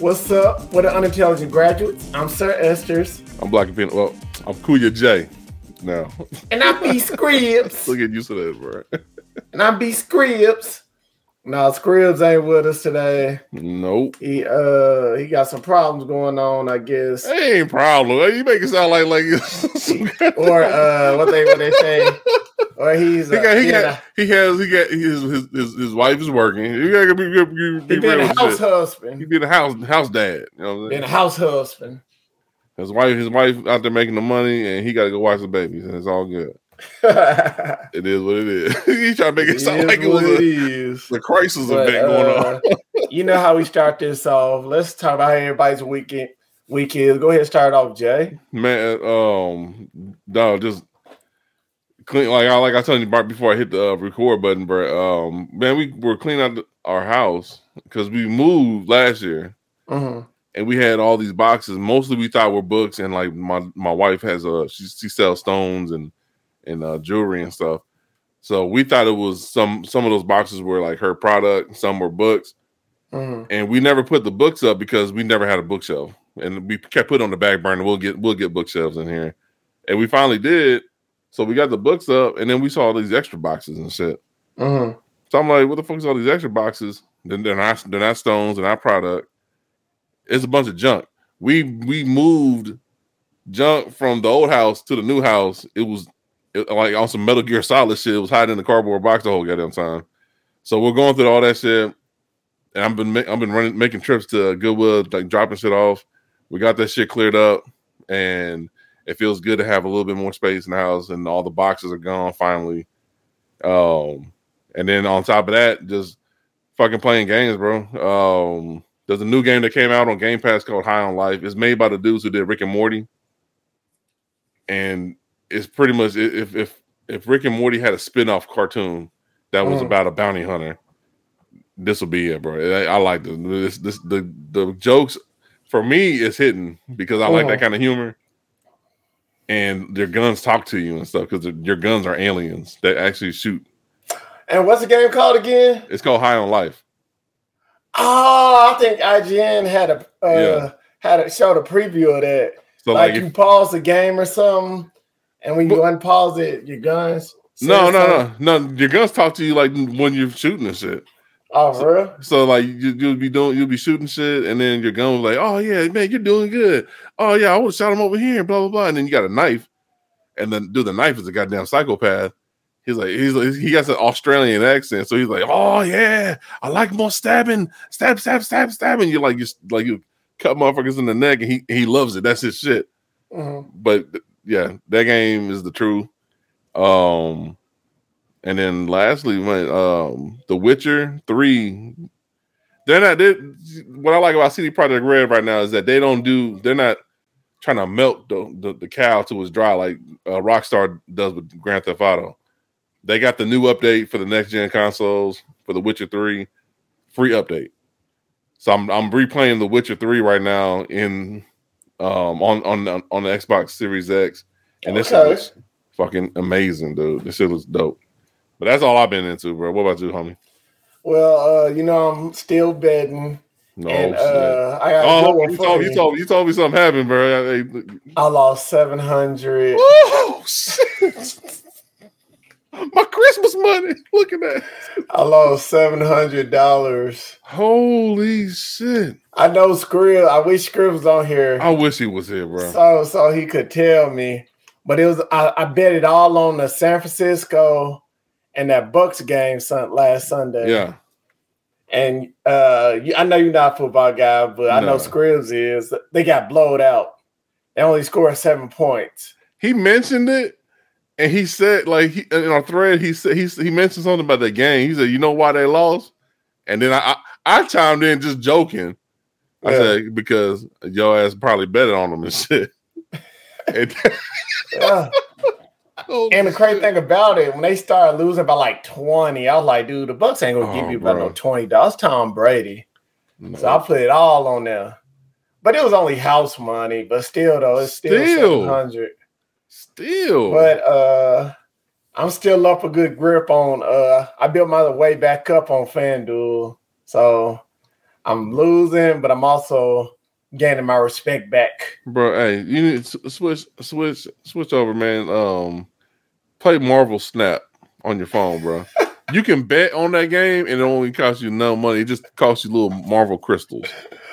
What's up? What the unintelligent graduates? I'm Sir Esters. I'm Black and Peanut. Well, I'm Kuya J. Now. And I'm B Scribs. Still getting used to that, bro. and I'm B Scribs. No, Scribs ain't with us today. Nope. He uh he got some problems going on, I guess. Hey, ain't problem. You make it sound like like or uh what they what they say. Or he's he uh, got he he got a- he has he got his his his, his wife is working. You gotta be, be, be, be he been a house husband. He been a house house dad. You know what I'm Been saying? a house husband. His wife his wife out there making the money, and he got to go watch the babies, and it's all good. It It is what it is. he trying to make it sound like it was it a, the crisis But, event going on. uh, you know how we start this off. Let's talk about how everybody's weekend week is. Go ahead and start off, Jay. Man, um, dog, just clean like I like I told you before I hit the uh, record button, bro. Um, man, we were cleaning out the, our house because we moved last year, Mhm. and we had all these boxes. Mostly we thought were books, and like my my wife has a she she sells stones and and uh, jewelry and stuff. So we thought it was some some of those boxes were like her product, some were books Mhm. and we never put the books up because we never had a bookshelf, and we kept put on the back burner. We'll get we'll get bookshelves in here, and we finally did. So we got the books up, and then we saw all these extra boxes and shit. Mhm. So I'm like, what the fuck is all these extra boxes? Then they're not they're not stones and our product. It's a bunch of junk. We we moved junk from the old house to the new house. It was like on some Metal Gear Solid shit. It was hiding in the cardboard box the whole goddamn time. So we're going through all that shit, and I've been I've been running making trips to Goodwill, like dropping shit off. We got that shit cleared up, and it feels good to have a little bit more space in the house, and all the boxes are gone finally. Um, and then on top of that, just fucking playing games, bro. Um, there's a new game that came out on Game Pass called High on Life. It's made by the dudes who did Rick and Morty, and it's pretty much if if if Rick and Morty had a spin-off cartoon that was Mm. about a bounty hunter, this will be it, bro. I, I like this, this this the the jokes for me is hidden because I like that Mhm. kind of humor. And their guns talk to you and stuff because your guns are aliens that actually shoot. And what's the game called again? It's called High on Life. Oh, I think IGN had a uh, Yeah. had a showed a preview of that. So like, like, you pause the game or something, and when you unpause it, your guns. No, no, no, no. Your guns talk to you like when you're shooting and shit. Oh, for real? So like you, you'll be doing, you'll be shooting shit, and then your gun was like, "Oh yeah, man, you're doing good. Oh yeah, I would have shot him over here." Blah blah blah. And then you got a knife, and then dude, the knife is a goddamn psychopath. He's like, he's like, he has an Australian accent, so he's like, "Oh yeah, I like more stabbing, stab, stab, stab, stabbing." You're like you like you cut motherfuckers in the neck, and he he loves it. That's his shit. Mhm. But yeah, that game is the true. Um, and then lastly, man, um, The Witcher Three. They're not. They're, what I like about CD Projekt Red right now is that they don't do. They're not trying to melt the the, the cow to it's dry like uh, Rockstar does with Grand Theft Auto. They got the new update for the next gen consoles for The Witcher Three, free update. So I'm I'm replaying The Witcher Three right now in um on on the- on the Xbox Series X, and this shit looks fucking amazing, dude. This shit looks dope. But that's all I've been into, bro. What about you, homie? Well, uh, you know, I'm still betting, No and uh, I got Oh, you told, you. told you told me something happened, bro. Hey, I lost seven hundred. Oh shit! My Christmas money. Look at that. I lost seven hundred dollars. Holy shit! I know Scrib. I wish Scrib was on here. I wish he was here, bro. so so he could tell me. But it was I, I bet it all on the San Francisco and that Bucs game sun, last Sunday. Yeah. And uh you- I know you're not a football guy, but I know No. Scribs is. They got blowed out. They only scored seven points. He mentioned it, and he said, like, he, in our thread, he said he he mentioned something about the game. He said, "You know why they lost?" And then I I, I chimed in just joking. I Yeah. said because your ass probably betted on them and shit. and, Yeah. And the crazy thing about it, when they started losing by like 20, I was like, dude, the Bucs ain't gonna give Oh, you about bro. no 20 dollars. Tom Brady. No. So I put it all on there. But it was only house money, but still though, it's still, Still. 700. Still, But uh I'm still up a good grip on uh I built my way back up on FanDuel. So I'm losing, but I'm also gaining my respect back. Bro, hey, you need to switch, switch, switch over, man. Um, play Marvel Snap on your phone, bro. you can bet on that game, and it only costs you no money. It just costs you little Marvel crystals.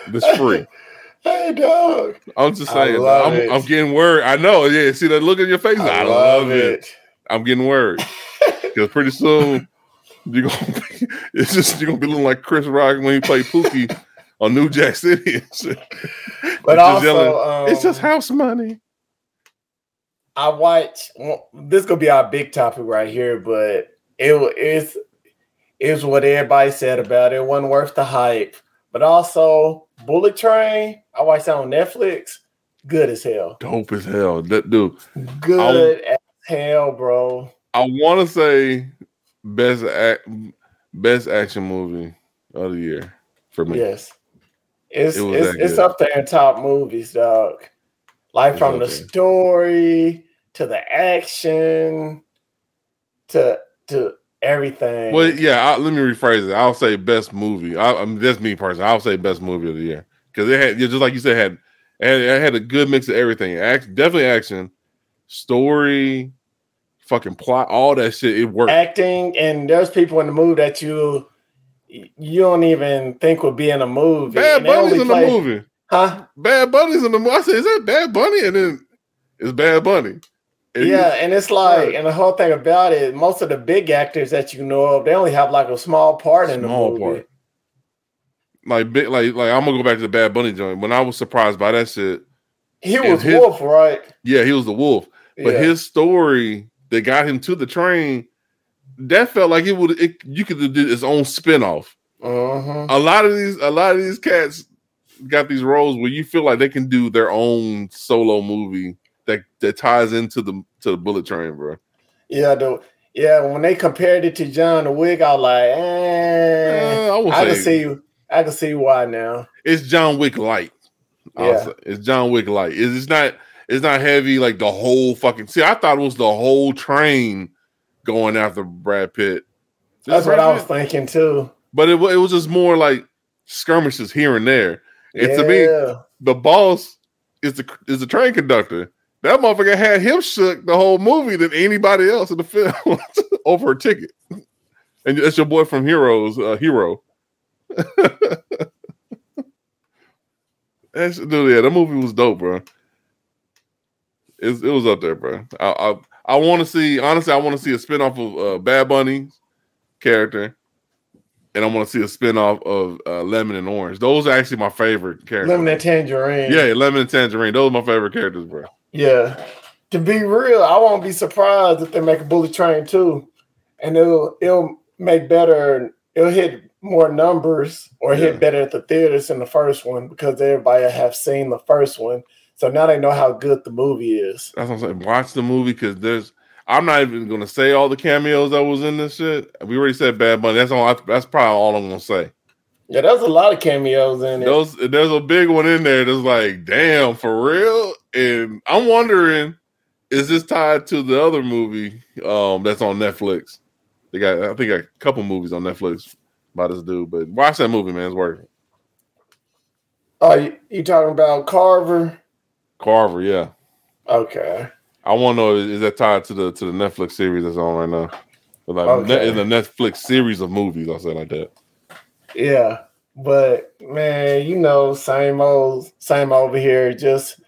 It's free. hey, dog. I'm just saying. I'm, I'm, getting worried. I know. Yeah. See that look in your face. I, I love, love it. it. I'm getting worried because pretty soon you're gonna be, it's just you're gonna be looking like Chris Rock when he played Pookie on New Jack City. but also, um, it's just house money. I watch. Well, this gonna be our big topic right here, but it is is what everybody said about it. it. wasn't worth the hype. But also, Bullet Train. I watched that on Netflix. Good as hell. Dope as hell. That dude. Good I, as hell, bro. I want to say best act, best action movie of the year for me. Yes, it's it it's, it's up there in top movies, dog. Like it's from the story to the action to to everything. Well, yeah. I, let me rephrase it. I'll say best movie. I, I mean, that's me personally. I'll say best movie of the year because it had just like you said had and it had a good mix of everything. Act, definitely action, story, fucking plot, all that shit. It worked. Acting and there's people in the movie that you you don't even think would be in a movie. Bad Bunny's in play, the movie. Huh? Bad Bunny's in the movie. I said, is that Bad Bunny? And then it's Bad Bunny. And yeah, and it's like, and the whole thing about it, most of the big actors that you know of, they only have like a small part in small the movie. Part. Like big, like like I'm gonna go back to the Bad Bunny joint. When I was surprised by that shit, he was his, Wolf, right? Yeah, he was the Wolf. But yeah. his story that got him to the train, that felt like it would it, you could do its own spinoff. Uh-huh. A lot of these, a lot of these cats got these roles where you feel like they can do their own solo movie that that ties into the to the bullet train, bro. Yeah, though. Yeah, when they compared it to John Wick, I was like, eh, uh, I, I can see, I can see why now. It's John Wick light. Yeah. It's John Wick light. It's not it's not heavy like the whole fucking. See, I thought it was the whole train going after Brad Pitt. That's what I was thinking too. But it, it was just more like skirmishes here and there. And yeah. to me, the boss is the is the train conductor. That motherfucker had him shook the whole movie than anybody else in the film over a ticket. And that's your boy from Heroes, uh, Hiro. that's dude, yeah, that movie was dope, bro it, it was up there, bro. I I, I want to see honestly, I want to see a spinoff of uh, Bad Bunny's character, and I want to see a spinoff of uh, Lemon and Orange. Those are actually my favorite characters. Lemon and Tangerine. Yeah, Lemon and Tangerine. Those are my favorite characters, bro. Yeah. To be real, I won't be surprised if they make a Bullet Train too, and it'll it'll make better. It'll hit more numbers or yeah. hit better at the theaters than the first one because everybody have seen the first one so now they know how good the movie is. That's what I'm saying. Watch the movie because there's. I'm not even gonna say all the cameos that was in this shit. We already said Bad Bunny. That's all. That's probably all I'm gonna say. Yeah, there's a lot of cameos in it. Those, there's a big one in there that's like, damn, for real. And I'm wondering, is this tied to the other movie um, that's on Netflix? They got, I think, a couple movies on Netflix by this dude. But watch that movie, man. It's worth it. Oh, you, you talking about Carver? Carver, yeah. Okay. I want to know is that tied to the to the Netflix series that's on right now? Like okay. in the Netflix series of movies, I'll say like that. Yeah, but man, you know, same old, same over here. Just,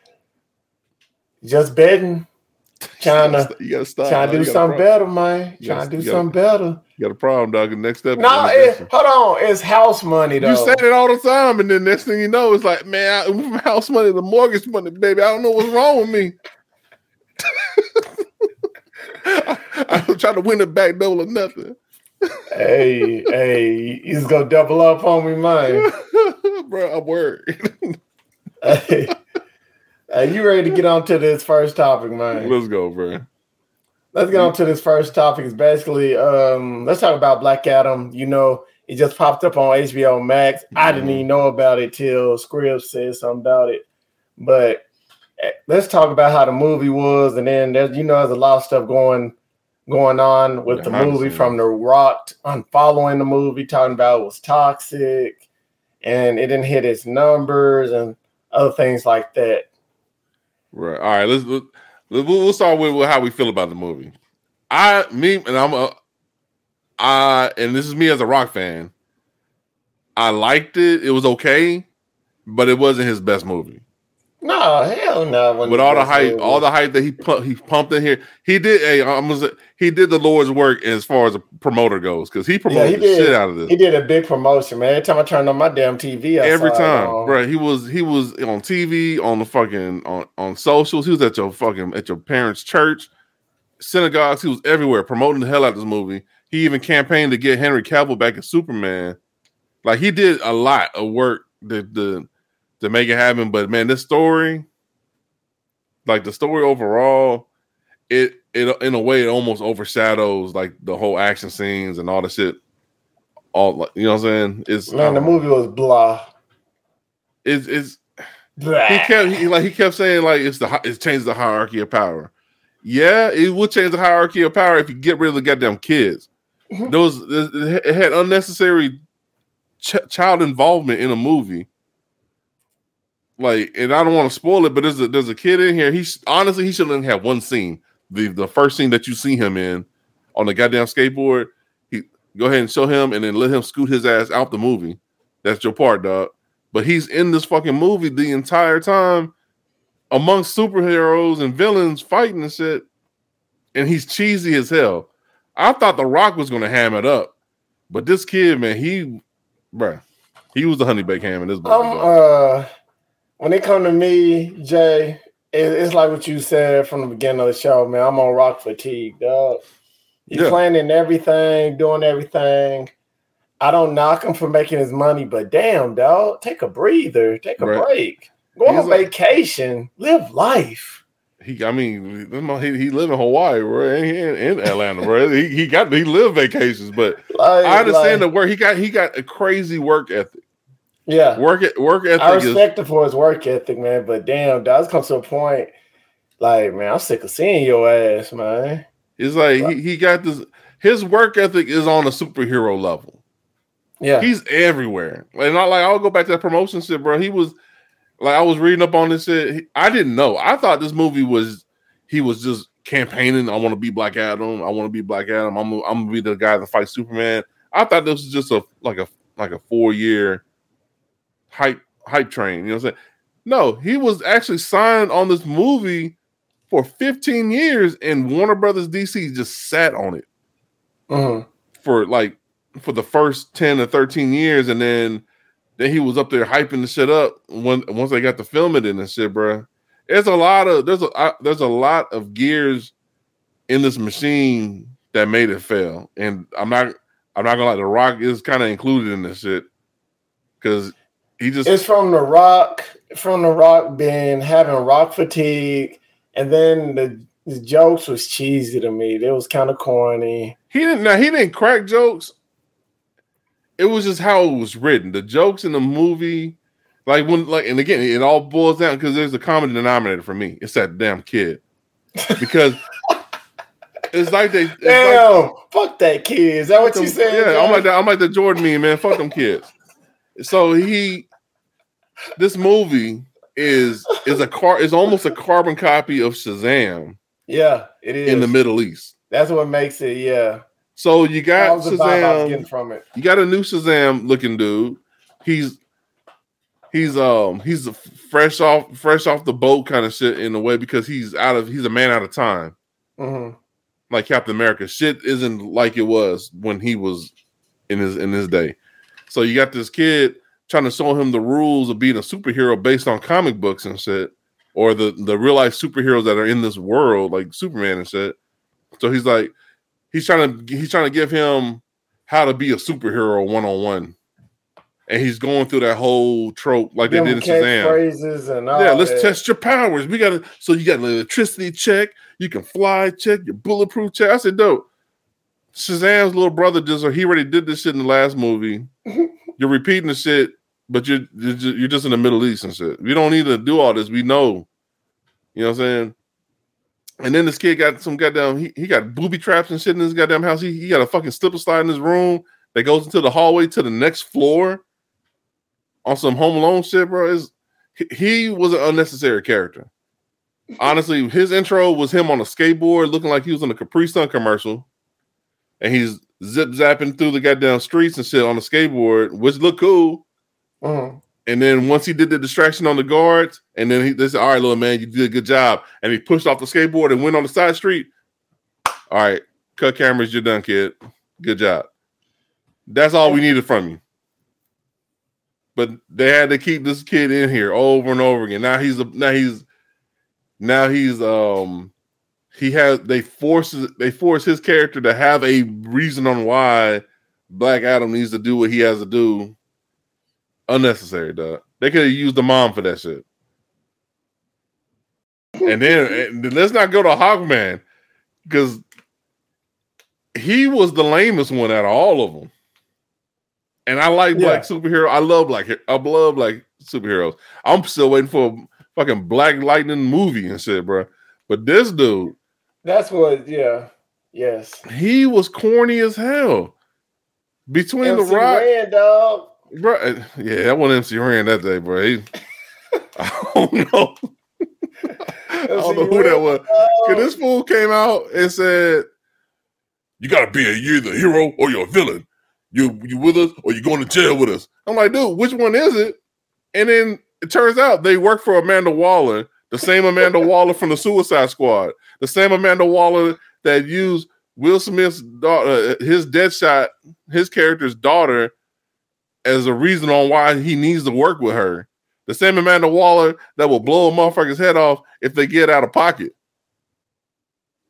just betting, trying to, you gotta stop, trying to do something better, man. Trying to do something better. You got a problem, dog. next step. No, it, hold on. It's house money, though. You say it all the time, and then next thing you know, it's like, man, I, from house money to mortgage money, baby. I don't know what's wrong with me. I, am trying to win it back double or nothing. hey, hey, he's gonna double up on me, man. Bro, I'm worried. hey, hey, you ready to get on to this first topic, man? Let's go, bro let's get on to this first topic. It's basically um, let's talk about Black Adam. You know, it just popped up on HBO Max. Mm-hmm. I didn't even know about it till Scribs said something about it. But eh, let's talk about how the movie was, and then there's you know there's a lot of stuff going going on with the movie from The Rock. I'm following the movie, talking about it was toxic, and it didn't hit its numbers and other things like that. Right. All right. Let's, let's we'll start with, with how we feel about the movie. I me and I'm a I and this is me as a rock fan. I liked it. It was okay, but it wasn't his best movie. No, hell no. With all the hype, all the hype that he pu- he pumped in here, he did. Hey, almost he did the Lord's work as far as a promoter goes because he promoted yeah, he the did, shit out of this. He did a big promotion, man. Every time I turned on my damn TV, every time, um, bro. He was he was on TV, on the fucking on on socials. He was at your fucking at your parents' church, synagogues. He was everywhere promoting the hell out of this movie. He even campaigned to get Henry Cavill back as Superman. Like he did a lot of work to to, to make it happen. But man, this story, like the story overall, it it in a way it almost overshadows like the whole action scenes and all the shit. All like you know what I'm saying? It's man, the movie was blah. It's it's blah. he kept he, like he kept saying like it's the it changed the hierarchy of power. Yeah, it would change the hierarchy of power if you get rid of the goddamn kids. Mm-hmm. Those it had unnecessary ch- child involvement in a movie. Like, and I don't want to spoil it, but there's a there's a kid in here. He's honestly he shouldn't have one scene. The the first scene that you see him in on the goddamn skateboard, he go ahead and show him and then let him scoot his ass out the movie. That's your part, dog. But he's in this fucking movie the entire time amongst superheroes and villains fighting and shit. And he's cheesy as hell. I thought The Rock was gonna ham it up, but this kid, man, he Bruh, he was the honey baked ham in this book. Um, uh, when it come to me, Jay, it, it's like what you said from the beginning of the show, man. I'm on rock fatigue, dog. He's yeah. planning everything, doing everything. I don't knock him for making his money, but damn, dog, take a breather, take a right. break, go He's on like, vacation, live life he, I mean, he, he live in Hawaii, bro, in, in Atlanta, bro. he, he got he live vacations, but like, I understand like, the work. He got he got a crazy work ethic. Yeah, work work ethic. I respect is, him for his work ethic, man. But damn, does come to a point, like man, I'm sick of seeing your ass, man. It's like he, he got this. His work ethic is on a superhero level. Yeah, he's everywhere. Like not like I'll go back to that promotion shit, bro. He was like I was reading up on this shit. I didn't know. I thought this movie was he was just campaigning. I want to be Black Adam. I want to be Black Adam. I'm I'm gonna be the guy that fights Superman. I thought this was just a like a like a four year hype hype train. You know what I'm saying? No, he was actually signed on this movie for 15 years, and Warner Brothers DC just sat on it uh-huh. for like for the first 10 or 13 years, and then then he was up there hyping the shit up when once they got to film it in and shit, bro. There's a lot of there's a uh, there's a lot of gears in this machine that made it fail, and I'm not I'm not gonna lie. The Rock is kind of included in this shit because he just it's from the Rock from the Rock being having rock fatigue, and then the, the jokes was cheesy to me. It was kind of corny. He didn't now he didn't crack jokes it was just how it was written. The jokes in the movie, like when like and again, it all boils down because there's a common denominator for me. It's that damn kid. Because it's like they it's damn like, fuck that kid. Is that what you said? Yeah, man? I'm like that. I'm like the Jordan meme, man. Fuck them kids. So he, this movie is is a car is almost a carbon copy of Shazam. Yeah, it is in the Middle East. That's what makes it. Yeah, so you got Shazam. From it. You got a new Shazam looking dude. He's he's um he's fresh off fresh off the boat kind of shit in a way because he's out of he's a man out of time. Mm-hmm. Like Captain America, shit isn't like it was when he was in his in his day. So you got this kid trying to show him the rules of being a superhero based on comic books and shit, or the the real life superheroes that are in this world, like Superman and shit. So he's like, he's trying to he's trying to give him how to be a superhero one on one. And he's going through that whole trope like Them they did in Shazam. Phrases and yeah, let's that. test your powers. We got to so you got an electricity check, you can fly check, your bulletproof check. I said, dope. Shazam's little brother just he already did this shit in the last movie. you're repeating the shit, but you're you're just in the Middle East and shit. We don't need to do all this. We know. You know what I'm saying? And then this kid got some goddamn he, he got booby traps and shit in his goddamn house. He, he got a fucking slip slide in his room that goes into the hallway to the next floor. on some Home Alone shit, bro. Is he was an unnecessary character. Honestly, his intro was him on a skateboard looking like he was in a Capri Sun commercial, and he's zip zapping through the goddamn streets and shit on a skateboard, which looked cool. Mm-hmm. And then once he did the distraction on the guards, and then he they said, All right, little man, you did a good job. And he pushed off the skateboard and went on the side street. All right, cut cameras, you're done, kid. Good job. That's all we needed from you. But they had to keep this kid in here over and over again. Now he's a now he's now he's um he has they force they force his character to have a reason on why Black Adam needs to do what he has to do. Unnecessary, dog. They could have used the mom for that shit. And then, and let's not go to Hawkman because he was the lamest one out of all of them. And I like Yeah. black superhero. I love black. I love like superheroes. I'm still waiting for a fucking Black Lightning movie and shit, bro. But this dude, That's what. Yeah. Yes. he was corny as hell. Between MC the Rock, Ran, dog. Bro. uh, Yeah, that one MC ran that day, bro. He, I don't know. I don't know who that was. Cause this fool came out and said, "You gotta be a you're either hero or you're a villain. You you with us or you going to jail with us." I'm like, dude, which one is it? And then it turns out they work for Amanda Waller, the same Amanda Waller from the Suicide Squad, the same Amanda Waller that used Will Smith's daughter, his Deadshot, his character's daughter, as a reason on why he needs to work with her. The same Amanda Waller that will blow a motherfucker's head off if they get out of pocket.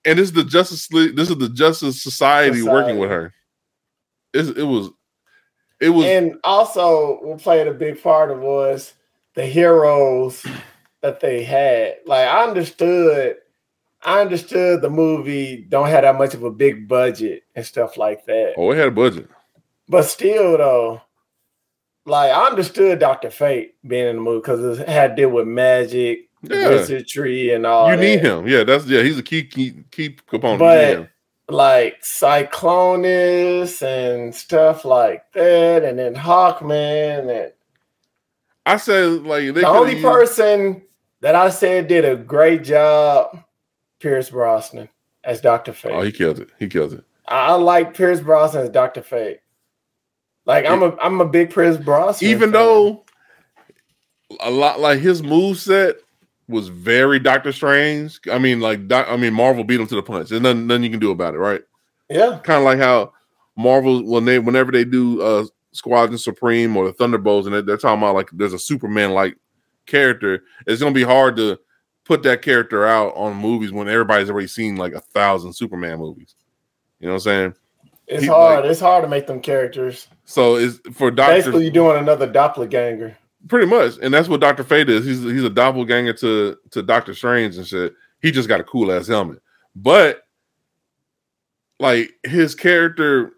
And this is the Justice League, this is the Justice Society, working with her. It's, it was, it was, and also what played a big part of was the heroes that they had. Like I understood, I understood the movie don't have that much of a big budget and stuff like that. oh, it had a budget. But still, though, like I understood Doctor Fate being in the movie because it had to deal with magic, Yeah. wizardry, and all. you need him. Yeah, that's, yeah, he's a key, key, key component. But- like Cyclonus and stuff like that, and then Hawkman and I said, like, the only used- person that I said did a great job, Pierce Brosnan as Doctor Fate. Oh, he killed it. He killed it. I, I like Pierce Brosnan as Doctor Fate. Like I'm a I'm a big Pierce Brosnan. even fan. though a lot like his move set was very Doctor Strange. I mean, like Doc, I mean, Marvel beat him to the punch. There's nothing, nothing you can do about it, right? yeah, Kind of like how Marvel when they whenever they do uh Squadron Supreme or the Thunderbolts, and they- they're talking about like there's a Superman like character. It's gonna be hard to put that character out on movies when everybody's already seen like a thousand Superman movies. You know what I'm saying? It's He- hard. it's hard to make them characters. So it's for Doctor Basically, you're doing another doppelganger. Pretty much, and that's what Doctor Fate is. He's he's a doppelganger to to Doctor Strange and shit. He just got a cool ass helmet, but like his character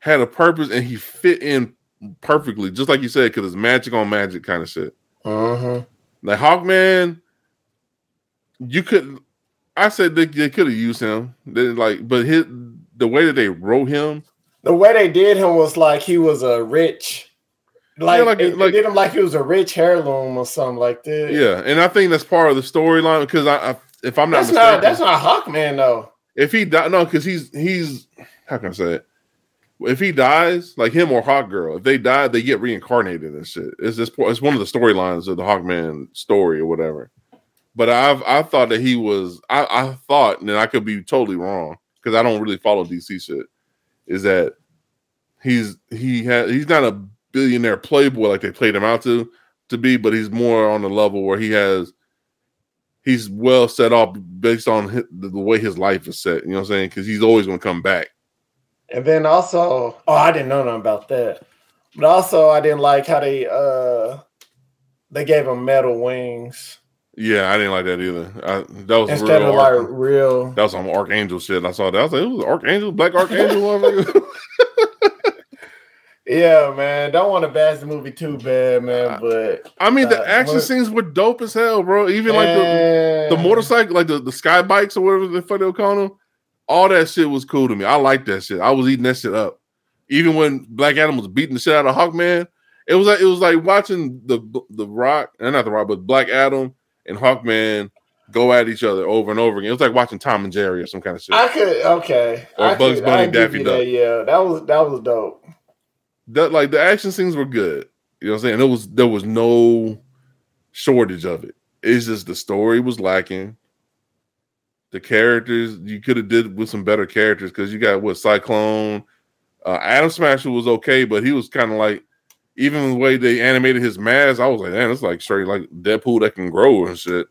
had a purpose and he fit in perfectly, just like you said, because it's magic on magic kind of shit. Mm-hmm. Like Hawkman, you could. I said they, they could have used him. They like, but his the way that they wrote him, The way they did him was like he was a rich, like, Yeah, like- they, they did him like he was a rich heirloom or something like that. yeah, and I think that's part of the storyline because I, I, if I'm not that's mistaken, not that's not Hawkman though. if he die, no, because he's he's how can I say it? If he dies, like him or Hawk Girl, if they die, they get reincarnated and shit. It's just it's one of the storylines of the Hawkman story or whatever. But I've I thought that he was I, I thought, and I could be totally wrong because I don't really follow DC shit. Is that he's he had he's not a billionaire playboy like they played him out to to be, but he's more on the level where he has he's well set off based on hi- the, the way his life is set. You know what I'm saying? Because he's always going to come back. And then also, oh, I didn't know nothing about that. But also, I didn't like how they uh they gave him metal wings Yeah, I didn't like that either. I, that was instead real of like real. that was some Archangel shit. I saw that. I was like, it was Archangel, Black Archangel. Yeah, man. Don't want to bash the movie too bad, man. But I mean, the Uh, action what- scenes were dope as hell, bro. Even like the, the motorcycle, like the, the sky bikes or whatever the fuck they were calling them, all that shit was cool to me. I liked that shit. I was eating that shit up. Even when Black Adam was beating the shit out of Hawkman, It was like it was like watching the the Rock, and not the Rock, but Black Adam and Hawkman go at each other over and over again. It was like watching Tom and Jerry or some kind of shit. I could okay. Or I Bugs could, Bunny, Daffy Duck. that, Yeah, that was that was dope. that like the action scenes were good. You know what I'm saying? There was there was no shortage of it. It's just the story was lacking. The characters you could have did with some better characters because you got what Cyclone, uh, Atom Smasher was okay, but he was kind of like even the way they animated his mask. I was like, man, it's like straight like Deadpool that can grow and shit.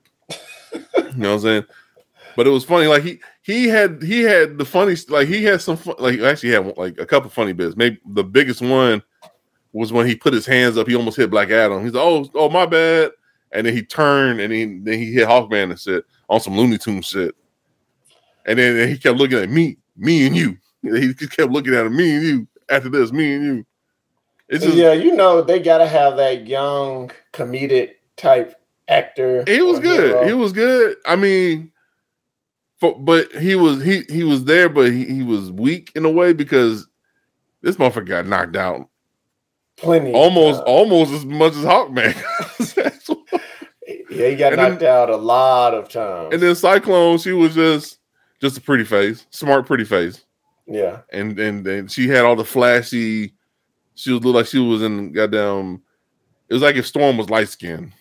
you know what I'm saying? But it was funny. Like he he had he had the funny like he had some fun, like actually had like a couple funny bits. Maybe the biggest one was when he put his hands up. He almost hit Black Adam. He's like, oh oh my bad, and then he turned and he then he hit Hawkman and shit on some Looney Tune shit. And then and he kept looking at me, me and you. He just kept looking at him, me and you. After this, me and you. Just yeah, you know they gotta have that young comedic type actor. He was good. hero. He was good. I mean, for, but he was he he was there, but he, he was weak in a way because this motherfucker got knocked out plenty almost uh, almost as much as Hawkman. Yeah, he got and then- knocked out a lot of times. and then Cyclone, she was just just a pretty face, smart, pretty face, yeah, and and and she had all the flashy. She was look like she was in goddamn. It was like if Storm was light skinned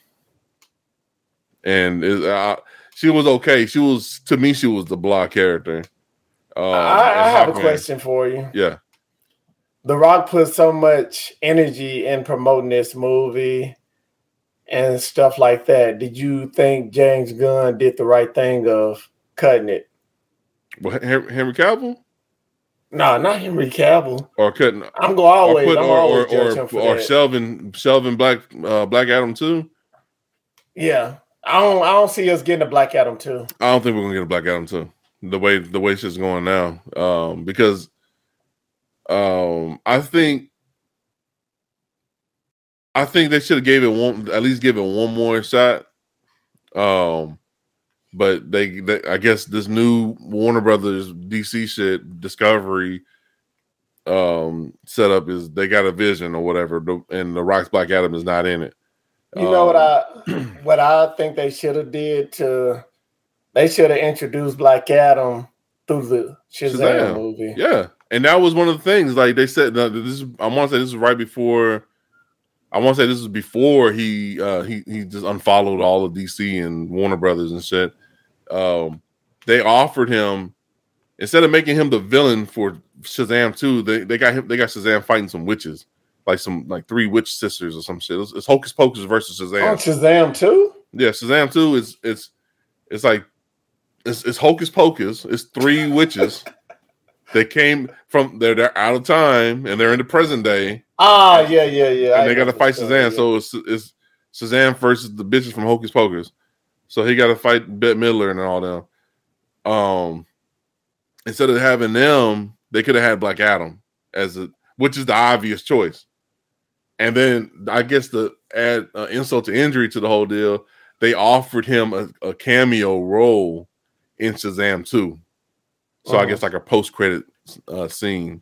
and it, uh, she was okay. She was to me, she was the blah character. Um, I, I have a question for you. Yeah, The Rock put so much energy in promoting this movie and stuff like that. Did you think James Gunn did the right thing of cutting it? well, Henry Cavill No, not Henry Cavill. or cutting I'm going or always. put I'm or always or or, or shelving shelving Black uh, Black Adam too. yeah, I don't. I don't see us getting a Black Adam too. I don't think we're gonna get a Black Adam too. The way the way shit's going now, um, because um, I think I think they should have gave it one at least give it one more shot. Um, but they, they I guess this new Warner Brothers DC shit Discovery um setup is they got a vision or whatever, and the Rock's Black Adam is not in it. You know what Um, I what I think they should have did to they should have introduced Black Adam through the Shazam, Shazam. movie. Yeah, and that was one of the things. Like they said, this is, I want to say this is right before. I want to say this is before he uh, he he just unfollowed all of DC and Warner Brothers and shit. Um, they offered him instead of making him the villain for Shazam two, they, they got him they got Shazam fighting some witches, like some like three witch sisters or some shit. It's, it's Hocus Pocus versus Shazam. On Shazam too? Yeah, Shazam 2 is it's it's like it's, it's hocus pocus. It's three witches. They came from they're they're out of time and they're in the present day Ah, yeah, yeah, yeah. and I they got to fight Shazam. story, So it's it's Shazam versus the bitches from Hocus Pocus. So he got to fight Bette Midler and all them. Um, instead of having them, they could have had Black Adam as a which is the obvious choice. And then I guess to add uh, insult to injury to the whole deal, they offered him a, a cameo role in Shazam 2. So I Uh-huh. guess like a post credit uh, scene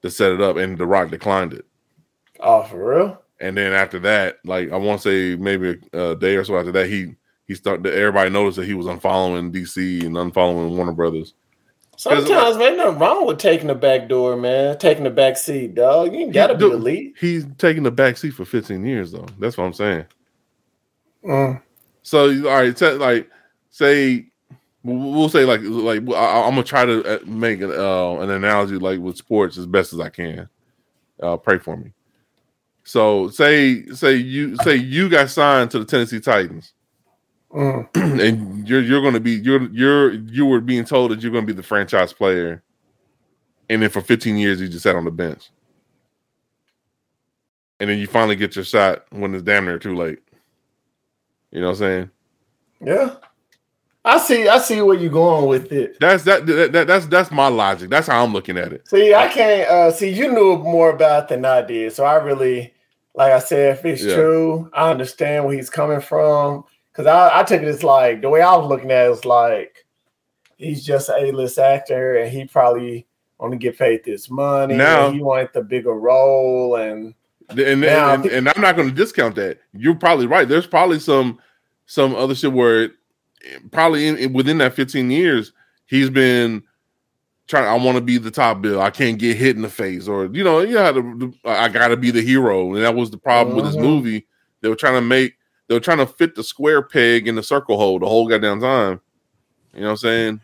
to set it up, and The Rock declined it. Oh, for real? And then after that, like I want to say maybe a, a day or so after that, he he started. Everybody noticed that he was unfollowing DC and unfollowing Warner Brothers. Sometimes man, nothing wrong with taking the back door, man. Taking the back seat, dog. You ain't gotta be Dude, the lead. He's taking the back seat for 15 years though. That's what I'm saying. Mm. So all right, te- like say we'll say like like I, I'm gonna try to uh, make an, uh, an analogy like with sports as best as I can. Uh, pray for me. So say say you say you got signed to the Tennessee Titans. Mm. and you're you're going to be you're you're you were being told that you're going to be the franchise player, and then for 15 years you just sat on the bench, and then you finally get your shot when it's damn near too late. You know what I'm saying? Yeah. I see I see where you're going with it. That's that, that, that that's that's my logic. That's how I'm looking at it. See, I can't uh see you knew more about it than I did. So I really like I said, if it's Yeah. true, I understand where he's coming from. Cause I, I took it as like the way I was looking at it was like he's just an A-list actor and he probably only get paid this money. Now- and he wanted the bigger role and And Now, and, and I'm not going to discount that. You're probably right. There's probably some some other shit where probably in, in- within that 15 years he's been trying. I want to be the top bill. I can't get hit in the face, or you know, you know, how to, I got to be the hero, and that was the problem with this Mhm. movie. They were trying to make they were trying to fit the square peg in the circle hole the whole goddamn time. You know what I'm saying?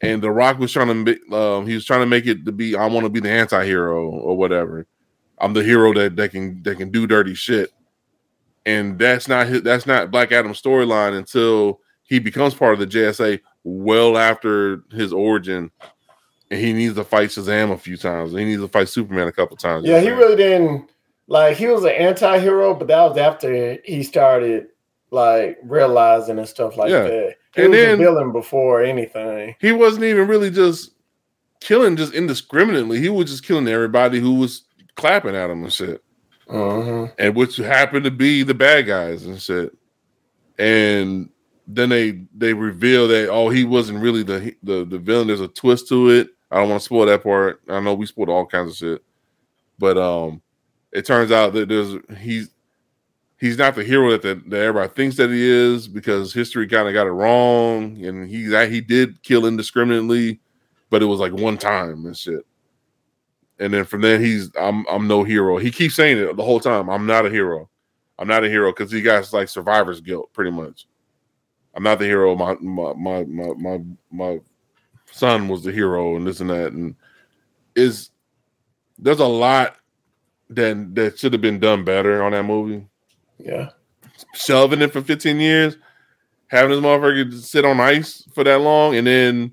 And The Rock was trying to make um, he was trying to make it to be I want to be the anti-hero or whatever. I'm the hero that, that can that can do dirty shit. And that's not his, that's not Black Adam's storyline until he becomes part of the JSA well after his origin. And he needs to fight Shazam a few times. He needs to fight Superman a couple times. Yeah, he really didn't like he was an anti-hero, but that was after he started like realizing and stuff like Yeah. that. He And was then- a villain before anything. he wasn't even really just killing just indiscriminately. He was just killing everybody who was clapping at him and shit. hmm and which happened to be the bad guys and shit. And then they they reveal that oh he wasn't really the the the villain. There's a twist to it. I don't want to spoil that part. I know we spoiled all kinds of shit, but um, it turns out that there's he's he's not the hero that that, that everybody thinks that he is because history kind of got it wrong, and he that he did kill indiscriminately, but it was like one time and shit. And then from then he's I'm I'm no hero. He keeps saying it the whole time. I'm not a hero. I'm not a hero because he got like survivor's guilt, pretty much. I'm not the hero. My my my my my, my son was the hero, and this and that, and is there's a lot that that should have been done better on that movie. Yeah. Shelving it for 15 years, having this motherfucker sit on ice for that long, and then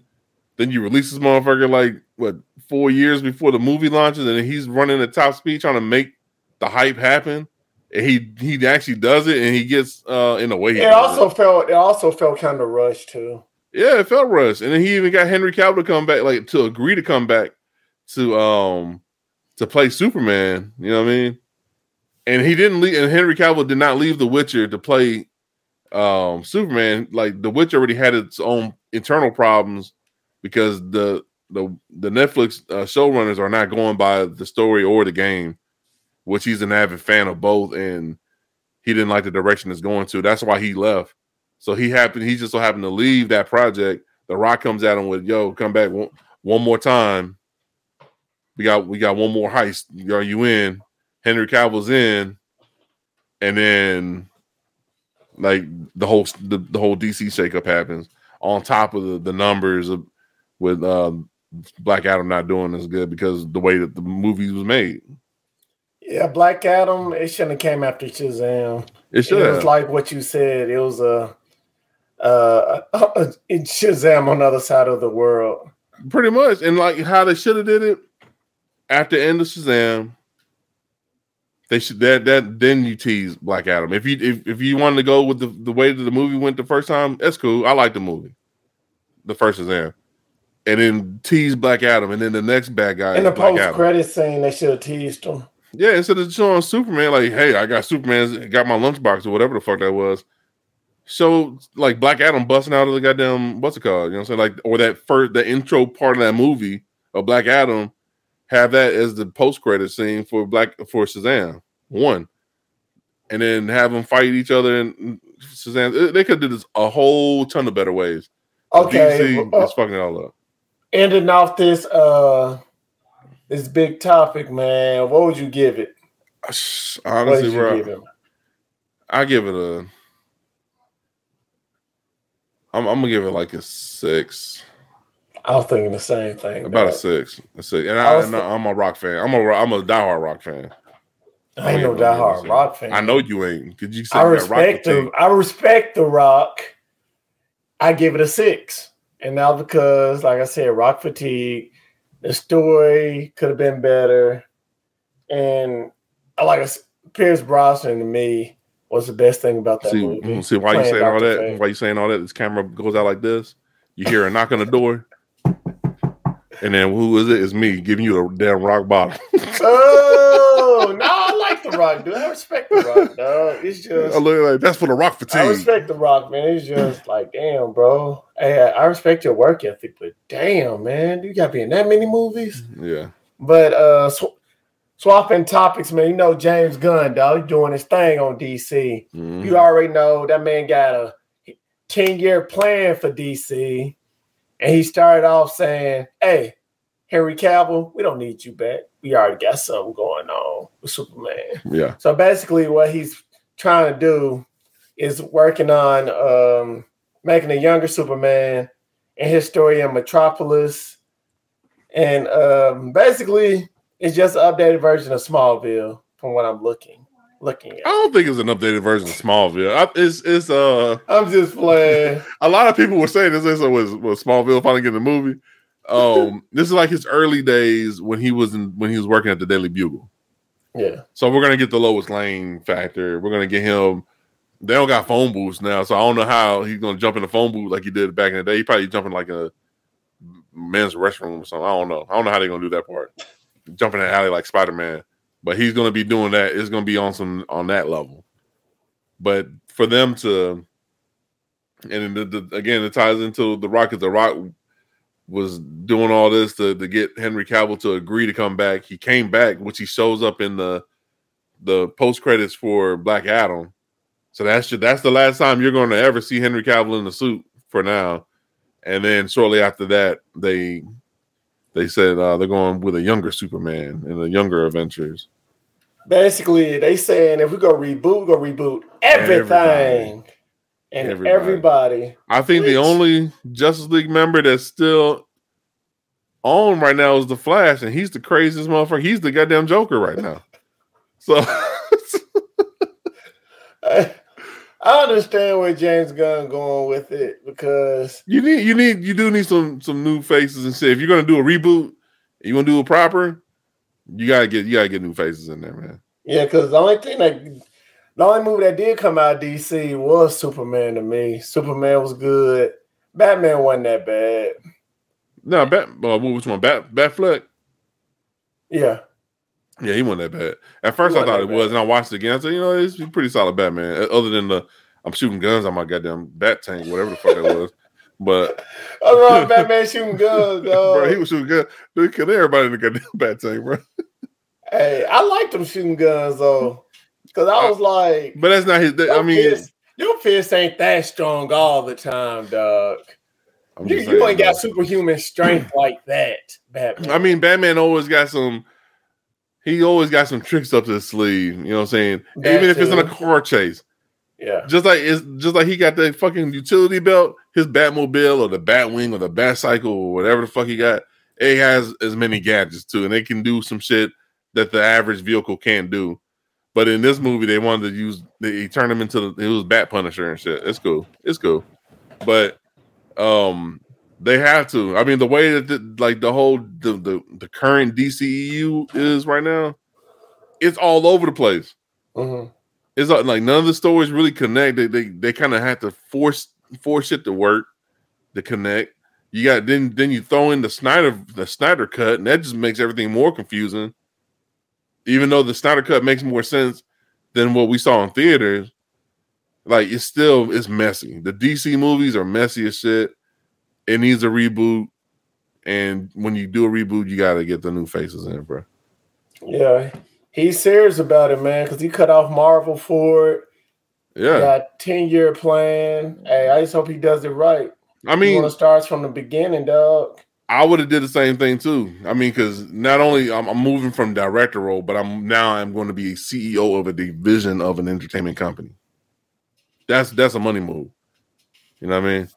then you release this motherfucker like what four years before the movie launches, and he's running at top speed trying to make the hype happen. And he he actually does it, and he gets uh in a way. he It also felt it also felt kind of rushed too. yeah, it felt rushed, and then he even got Henry Cavill to come back, like to agree to come back to um to play Superman. You know what I mean? And he didn't leave, and Henry Cavill did not leave The Witcher to play um Superman. Like The Witcher already had its own internal problems because the the the Netflix uh, showrunners are not going by the story or the game, which he's an avid fan of both, and he didn't like the direction it's going to. That's why he left. So he happened. He just so happened to leave that project. The Rock comes at him with, "Yo, come back one, one more time. We got we got one more heist. Are you in?" Henry Cavill's in, and then like the whole the, the whole DC shakeup happens on top of the, the numbers of with um, Black Adam not doing as good because the way that the movie was made. Yeah, Black Adam. It shouldn't have came after Shazam. It It should was have. like what you said. It was a uh, uh, Shazam on the other side of the world. pretty much, and like how they should have did it after the end of Shazam. They should that that then you tease Black Adam. If you if, if you wanted to go with the, the way that the movie went the first time, that's cool. I like the movie, the first Shazam, and then tease Black Adam, and then the next bad guy In the post credit scene, they should have teased him. Yeah, instead of showing Superman, like, hey, I got Superman's got my lunchbox or whatever the fuck that was. Show like Black Adam busting out of the goddamn what's it called? You know what I'm saying? Like, or that first the intro part of that movie of Black Adam, have that as the post credit scene for Black for Shazam one, and then have them fight each other and Shazam. They could do this a whole ton of better ways. Okay, DC uh, is fucking it all up. ending off this uh this big topic, man. What would you give it? Honestly, bro, give it? I give it a. I'm, I'm gonna give it like a six, I was thinking the same thing. about a six, a six. And I I, and I'm a rock fan. I'm a I'm a diehard rock fan. I ain't no diehard rock fan. I know you ain't. Could you said I you got rock respect the. I respect the Rock. I give it a six, and now because, like I said, Rock fatigue. The story could have been better, and I like I Pierce Brosnan to me was the best thing about that See, movie. see why you saying all that? Why you saying all that? This camera goes out like this. You hear a knock on the door, and then who is it? It's me giving you a damn rock bottom. oh no, I like the Rock, dude. I respect the Rock, dog. It's I just look like that's for the rock fatigue. I respect the Rock, man. It's just like, damn, bro. Hey, I respect your work ethic, but damn, man, you got to be in that many movies. Yeah, But uh, Sw- swapping topics, man. You know James Gunn, dog, He's doing his thing on DC. Mm-hmm. You already know that man got a 10 year plan for DC. And he started off saying, Hey, Henry Cavill, we don't need you back. We already got something going on with Superman. Yeah. So basically, what he's trying to do is working on um, making a younger Superman and his story in Metropolis. And um, basically, it's just an updated version of Smallville from what I'm looking looking at. I don't think it's an updated version of Smallville. I, it's it's uh. I'm just playing. a lot of people were saying this. This was was Smallville finally getting the movie. Um, this is like his early days when he was in when he was working at the Daily Bugle. Yeah. So we're gonna get the Lois Lane factor. We're gonna get him. They don't got phone booths now, so I don't know how he's gonna jump in the phone booth like he did back in the day. He probably jumping like a men's restroom or something. I don't know. I don't know how they're gonna do that part. Jumping in the alley like Spider Man but he's going to be doing that. It's going to be on some on that level. But for them to, and the, the, again, it ties into the Rocket. The Rock was doing all this to, to get Henry Cavill to agree to come back. He came back, which he shows up in the the post credits for Black Adam. So that's that's the last time you're going to ever see Henry Cavill in the suit for now. And then shortly after that, they they said uh, they're going with a younger Superman and a younger Avengers. Basically, they saying if we go reboot, we go reboot everything and everybody. everybody. I think Which, the only Justice League member that's still on right now is the Flash, and he's the craziest motherfucker. He's the goddamn Joker right now. So. I understand where James Gunn going with it because you need you need you do need some some new faces and shit. If you're gonna do a reboot, you want to do it proper, you gotta get you gotta get new faces in there, man. Yeah, because the only thing that the only movie that did come out DC was Superman to me. Superman was good. Batman wasn't that bad. No, Bat. Uh, which one? Bat Batfleck. Yeah. Yeah, he wasn't that bad. At first, I thought it bad. was, and I watched it again. I said, you know, it's pretty solid Batman. Uh, other than the, I'm shooting guns on my goddamn bat tank, whatever the fuck that was. But I Batman shooting guns, bro. He was shooting guns. Dude, kill everybody in the goddamn bat tank, bro. Hey, I liked him shooting guns though, because I was like, but that's not his. I mean, fist, your fist ain't that strong all the time, dog. You, you ain't got superhuman strength like that, Batman. I mean, Batman always got some he always got some tricks up his sleeve. You know what I'm saying? That Even if it's in a car chase. Yeah. Just like it's just like he got that fucking utility belt, his Batmobile or the Batwing or the Batcycle or whatever the fuck he got. It has as many gadgets too, and they can do some shit that the average vehicle can't do. But in this movie, they wanted to use they turned him into the it was Bat Punisher and shit. It's cool. It's cool. But um they have to. I mean, the way that the, like the whole the, the, the current DCEU is right now, it's all over the place. Mm-hmm. It's like none of the stories really connect. They they, they kind of have to force force it to work to connect. You got then then you throw in the Snyder the Snyder cut, and that just makes everything more confusing. Even though the Snyder cut makes more sense than what we saw in theaters, like it's still it's messy. The DC movies are messy as shit it needs a reboot. And when you do a reboot, you got to get the new faces in, bro. Yeah, he's serious about it, man, because he cut off Marvel for it. Yeah, got ten year plan. Hey, I just hope he does it right. I mean, it starts from the beginning, dog. I would have did the same thing too. I mean, because not only I'm, I'm, moving from director role, but I'm now I'm going to be a CEO of a division of an entertainment company. That's that's a money move. You know what I mean?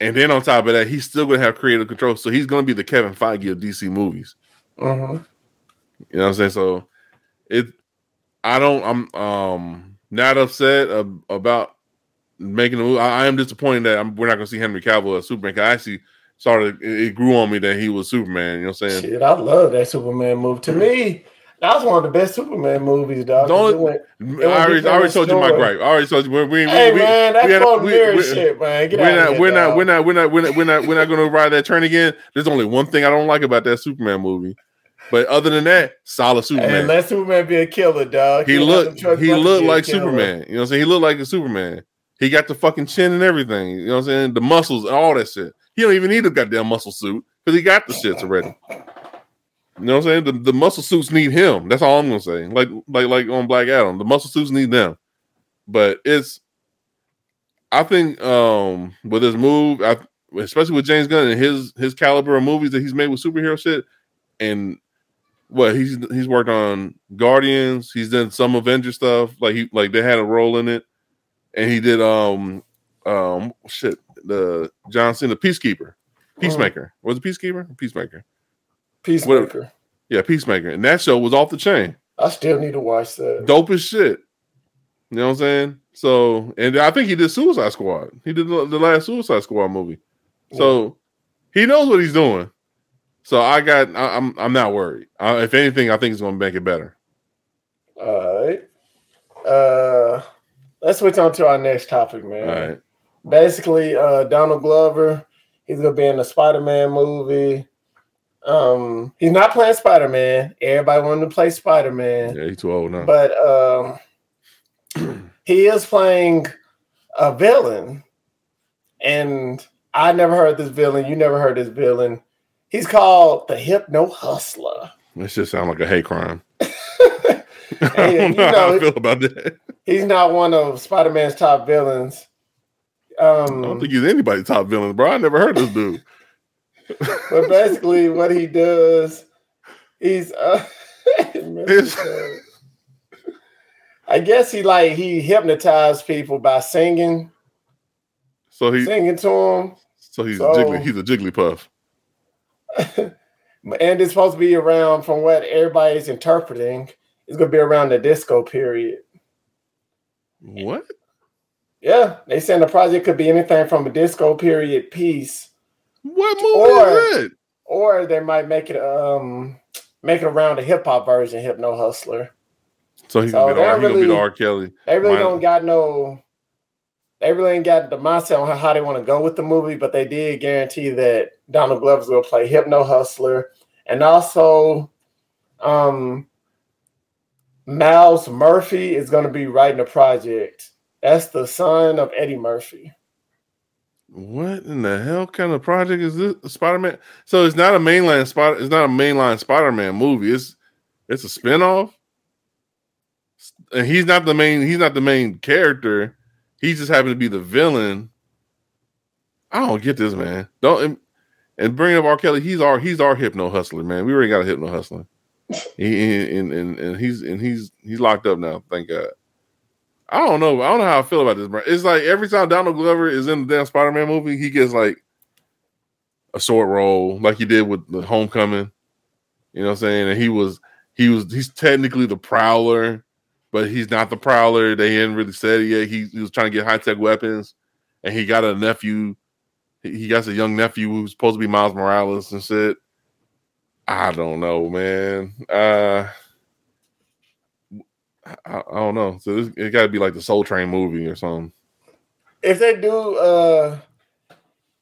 And then on top of that, he's still going to have creative control. So he's going to be the Kevin Feige of DC movies. Uh-huh. You know what I'm saying? So it, I don't, I'm um not upset about making the movie. I, I am disappointed that I'm, we're not going to see Henry Cavill as Superman. I actually started, it, it, grew on me that he was Superman. You know what I'm saying? Shit, I love that Superman move. To me, that was one of the best Superman movies, dog. Don't, went, I already, I already told you my gripe. I already told you. We, we, hey we, man, that's we, we, we, shit, man. Get we're, not, here, we're, not, we're not, we're not, we're not, we're not, we're not, going to ride that train again. There's only one thing I don't like about that Superman movie, but other than that, solid Superman. Hey, let Superman be a killer, dog. He, he looked, he looked like Superman. You know what I'm saying? He looked like a Superman. He got the fucking chin and everything. You know what I'm saying? The muscles and all that shit. He don't even need a goddamn muscle suit because he got the shits already. You know what I'm saying? The, the muscle suits need him. That's all I'm gonna say. Like like like on Black Adam, the muscle suits need them. But it's I think um with his move, I, especially with James Gunn and his his caliber of movies that he's made with superhero shit, and what he's he's worked on Guardians, he's done some Avenger stuff, like he like they had a role in it, and he did um um shit the John Cena Peacekeeper, Peacemaker was it Peacekeeper Peacemaker Peacemaker. Whatever. yeah Peacemaker, and that show was off the chain, I still need to watch that. dope as shit. You know what I'm saying? So, and I think he did Suicide Squad. He did the, last Suicide Squad movie. So he knows what he's doing. So I got. I, I'm. I'm not worried. Uh, if anything, I think it's going to make it better. All right. Uh, let's switch on to our next topic, man. All right. Basically, uh, Donald Glover, he's gonna be in the Spider-Man movie. Um, he's not playing Spider-Man. Everybody wanted to play Spider-Man, Yeah, he's too old now. but um, he is playing a villain, and I never heard this villain. You never heard this villain. He's called the Hypno Hustler. This just sounds like a hate crime. Don't you know how I feel about that. He's not one of Spider-Man's top villains. Um, I don't think he's anybody's top villain, bro. I never heard this dude. But basically what he does he's uh I guess he like he hypnotized people by singing So he, singing to him so he's So- a jiggly. He's a Jigglypuff. and it's supposed to be around from what everybody's interpreting it's going to be around the disco period What? yeah they saying the project could be anything from a disco period piece What movie Or- is it? or they might make it um make it around the hip-hop version hypno hustler So he's So gonna be the R, they're he gonna be the really- R. Kelly. They really Mine- don't got no. They really ain't got the mindset on how they want to go with the movie, but they did guarantee that Donald Glover's to play Hypno Hustler, and also, um, Myles Murphy is going to be writing a project. That's the son of Eddie Murphy. What in the hell kind of project is this? Spider Man. So it's not a mainline spot. It's not a mainline Spider Man movie. It's it's a spinoff. And he's not the main. He's not the main character. He just happened to be the villain. I don't get this, man. Don't and, and bring up R. Kelly. He's our he's our hypno hustler, man. We already got a hypno hustler. He, and, and and he's and he's he's locked up now. Thank God. I don't know. I don't know how I feel about this, bro. It's like every time Donald Glover is in the damn Spider Man movie, he gets like a short role, like he did with the Homecoming. You know what I'm saying? And he was he was he's technically the Prowler, but he's not the Prowler. They hadn't really said it yet. He, he was trying to get high tech weapons, and he got a nephew. He he got a young nephew who's supposed to be Miles Morales and shit. I don't know, man. Uh I, I don't know. So this, it got to be like the Soul Train movie or something. If they do, uh,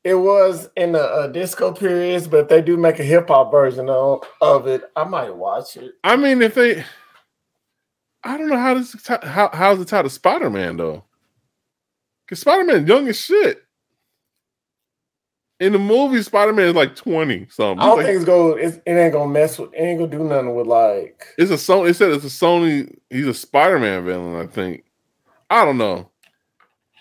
it was in the uh, disco periods, but if they do make a hip hop version of, of it, I might watch it. I mean, if they, I don't know how this how how's it tied to Spider Man though? Because Spider Man young as shit. In the movie, Spider Man is like twenty something. I don't like- think it's go. It's, it ain't gonna mess with. It ain't gonna do nothing with like. It's a Sony. It said it's a Sony. He's a Spider Man villain. I think. I don't know.